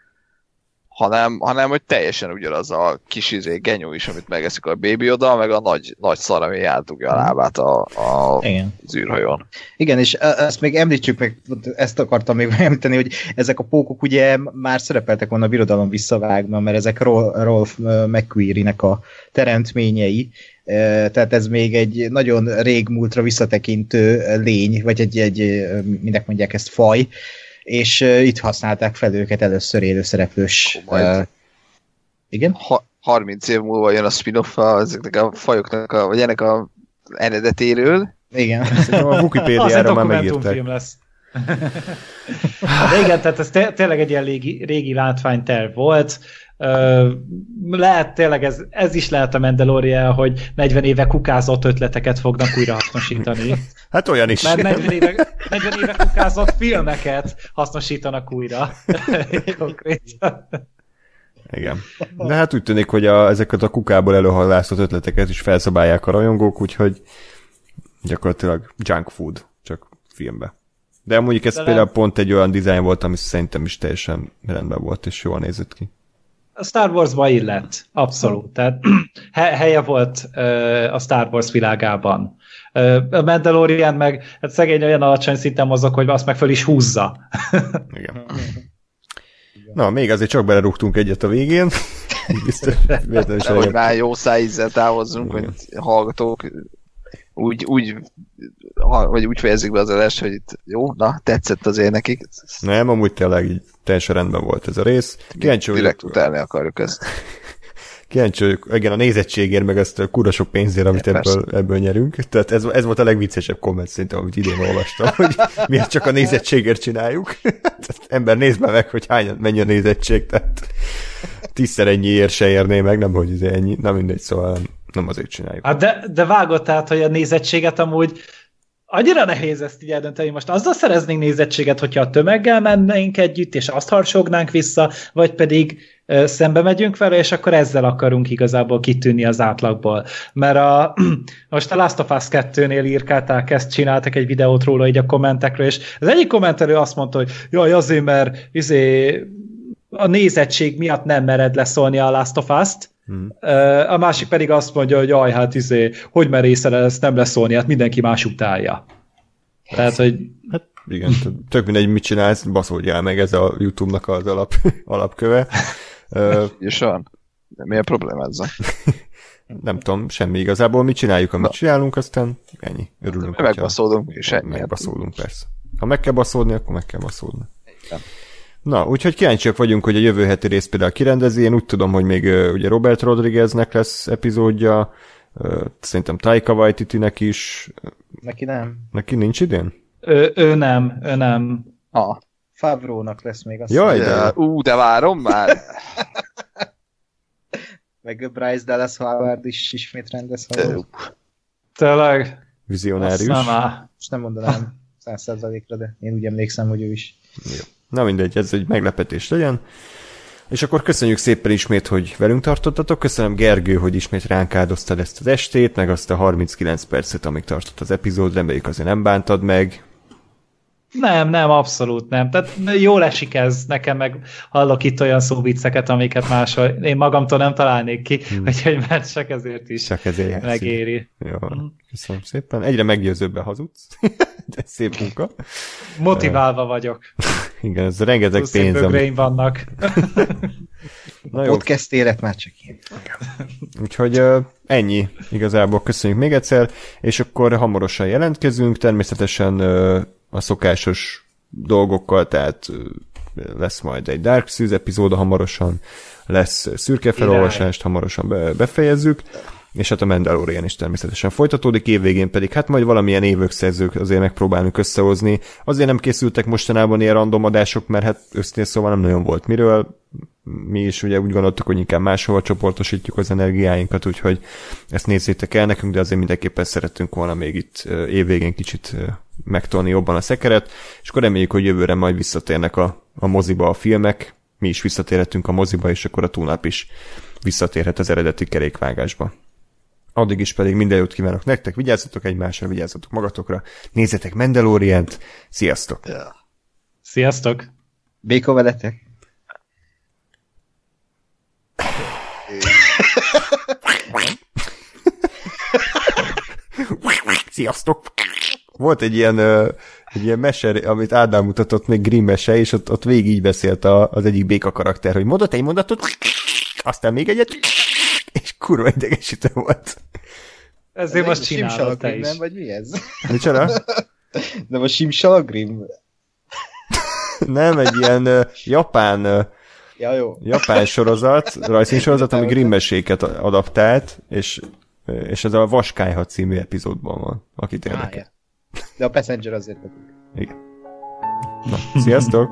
S2: hanem, hanem hogy teljesen ugyanaz a kis izé, genyó is, amit megeszik a bébi oda, meg a nagy, nagy szar, ami átugja a lábát a, a Igen. zűrhajón.
S3: Igen, és ezt még említsük meg, ezt akartam még említeni, hogy ezek a pókok ugye már szerepeltek volna a birodalom visszavágban, mert ezek Rolf McQuarrie-nek a teremtményei, tehát ez még egy nagyon rég múltra visszatekintő lény, vagy egy, egy minek mondják ezt, faj, és uh, itt használták fel őket először élőszereplős. Uh, igen?
S2: Ha, 30 év múlva jön a spin-off ezeknek a fajoknak, a, vagy ennek a eredetéről.
S3: Igen.
S1: a Wikipédiára már megírták. lesz.
S4: De igen, tehát ez tényleg egy ilyen régi, régi látványterv volt. Lehet tényleg, ez, ez is lehet a Mandalorian, hogy 40 éve kukázott ötleteket fognak újra hasznosítani.
S1: Hát olyan is.
S4: Mert 40 éve, 40 éve kukázott filmeket hasznosítanak újra. Konkrétan.
S1: Igen. De hát úgy tűnik, hogy a, ezeket a kukából előhalászott ötleteket is felszabálják a rajongók, úgyhogy gyakorlatilag junk food, csak filmbe. De mondjuk ez De például nem. pont egy olyan dizájn volt, ami szerintem is teljesen rendben volt, és jól nézett ki.
S4: A Star Wars-ba illett, abszolút. Tehát helye volt a Star Wars világában. A Mandalorian meg hát szegény olyan alacsony szinten mozog, hogy azt meg föl is húzza.
S1: Igen. Na, még azért csak belerúgtunk egyet a végén.
S2: Biztos, hogy már jó szájízzel távozzunk, hogy hallgatók úgy, úgy, vagy úgy fejezzük be az adást, hogy itt jó, na, tetszett azért nekik.
S1: Nem, amúgy tényleg így teljesen rendben volt ez a rész.
S2: Kíváncsi Direkt utálni akarjuk ezt.
S1: Kíváncsi vagyok, igen, a nézettségért, meg ezt a kurva sok pénzért, amit ebből, ebből nyerünk. Tehát ez, ez volt a legviccesebb komment szerintem, amit idén olvastam, hogy miért csak a nézettségért csináljuk. Tehát ember nézd meg, hogy hány mennyi a nézettség, tehát tízszer ennyiért se érné meg, nem hogy ez ennyi, nem mindegy, szóval nem, nem azért csináljuk.
S4: Hát de, de vágott át, hogy a nézettséget amúgy annyira nehéz ezt így eldönteni. Most azzal szereznénk nézettséget, hogyha a tömeggel mennénk együtt, és azt harsognánk vissza, vagy pedig ö, szembe megyünk vele, és akkor ezzel akarunk igazából kitűnni az átlagból. Mert a, most a Last of Us 2-nél írkálták ezt, csináltak egy videót róla így a kommentekről, és az egyik kommentelő azt mondta, hogy jaj, azért, mert izé, a nézettség miatt nem mered leszólni a Last of Us-t, Hmm. A másik pedig azt mondja, hogy jaj, hát izé, hogy merészel ezt nem leszólni, hát mindenki más utálja. Tehát, hogy...
S1: Hát igen, tök mindegy, mit csinálsz, baszódjál meg, ez a YouTube-nak az alap, alapköve.
S2: És van. De mi a probléma ezzel?
S1: nem tudom, semmi igazából, mit csináljuk, amit Na. csinálunk, aztán ennyi. Örülünk.
S2: Megbaszódunk, és ennyi.
S1: Megbaszódunk, persze. Ha meg kell baszódni, akkor meg kell baszódni. Igen. Na, úgyhogy kíváncsiak vagyunk, hogy a jövő heti rész például kirendezi. Én úgy tudom, hogy még ugye Robert Rodrigueznek lesz epizódja, szerintem Taika Waititi-nek is.
S3: Neki nem.
S1: Neki nincs idén?
S4: Ő, ő nem, ő nem.
S3: Ah. Favrónak lesz még azt.
S2: Jaj, de... Ú, de várom már.
S3: meg Bryce Dallas Howard is ismét rendez.
S4: Tényleg?
S1: Vizionárius.
S3: Most nem mondanám száz százalékra, de én úgy emlékszem, hogy ő is.
S1: Jó. Na mindegy, ez egy meglepetés legyen. És akkor köszönjük szépen ismét, hogy velünk tartottatok. Köszönöm Gergő, hogy ismét ránk áldoztad ezt az estét, meg azt a 39 percet, amíg tartott az epizód. Reméljük azért nem bántad meg.
S4: Nem, nem, abszolút nem. Tehát jól esik ez, nekem meg hallok itt olyan szóvicceket, amiket máshol én magamtól nem találnék ki, hmm. úgyhogy már csak ezért is csak ezért megéri.
S1: Jó, hmm. köszönöm szépen. Egyre meggyőzőbben hazudsz, de szép munka.
S4: Motiválva vagyok.
S1: Igen, ez rengeteg Plusz pénz.
S4: Ami... vannak.
S3: Na jó. Podcast élet már csak én.
S1: Úgyhogy ennyi igazából, köszönjük még egyszer, és akkor hamarosan jelentkezünk, természetesen a szokásos dolgokkal, tehát lesz majd egy Dark Souls epizóda hamarosan, lesz szürke felolvasást, hamarosan befejezzük, és hát a Mandalorian is természetesen folytatódik, évvégén pedig hát majd valamilyen évökszerzők azért megpróbálunk összehozni. Azért nem készültek mostanában ilyen random adások, mert hát őszintén szóval nem nagyon volt miről. Mi is ugye úgy gondoltuk, hogy inkább máshova csoportosítjuk az energiáinkat, úgyhogy ezt nézzétek el nekünk, de azért mindenképpen szeretünk volna még itt évvégén kicsit megtolni jobban a szekeret, és akkor reméljük, hogy jövőre majd visszatérnek a, a moziba a filmek, mi is visszatérhetünk a moziba, és akkor a túlnap is visszatérhet az eredeti kerékvágásba. Addig is pedig minden jót kívánok nektek, vigyázzatok egymásra, vigyázzatok magatokra, nézzetek Mandalorient, sziasztok!
S4: Sziasztok!
S3: Béko veletek!
S1: Sziasztok! Volt egy ilyen, egy ilyen mese, amit Ádám mutatott, még Grimm mese, és ott, ott végig így beszélt a, az egyik béka karakter, hogy mondott egy mondatot, aztán még egyet, és kurva idegesítő volt.
S4: Ezért most csinálod te is.
S3: Nem, vagy mi ez?
S1: Micsoda?
S3: Nem a Simsalagrim?
S1: nem, egy ilyen uh, japán uh,
S3: ja, jó.
S1: japán sorozat, rajzfilm ami Grimmeséket adaptált, és, és ez a Vaskályha című epizódban van, akit érdekel.
S3: De a Passenger azért nekünk.
S1: Igen. Na, sziasztok!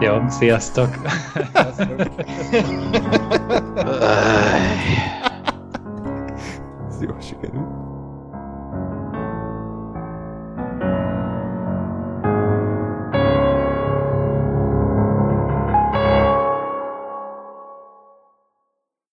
S4: Jó, sziasztok! sziasztok. Jó, sikerült.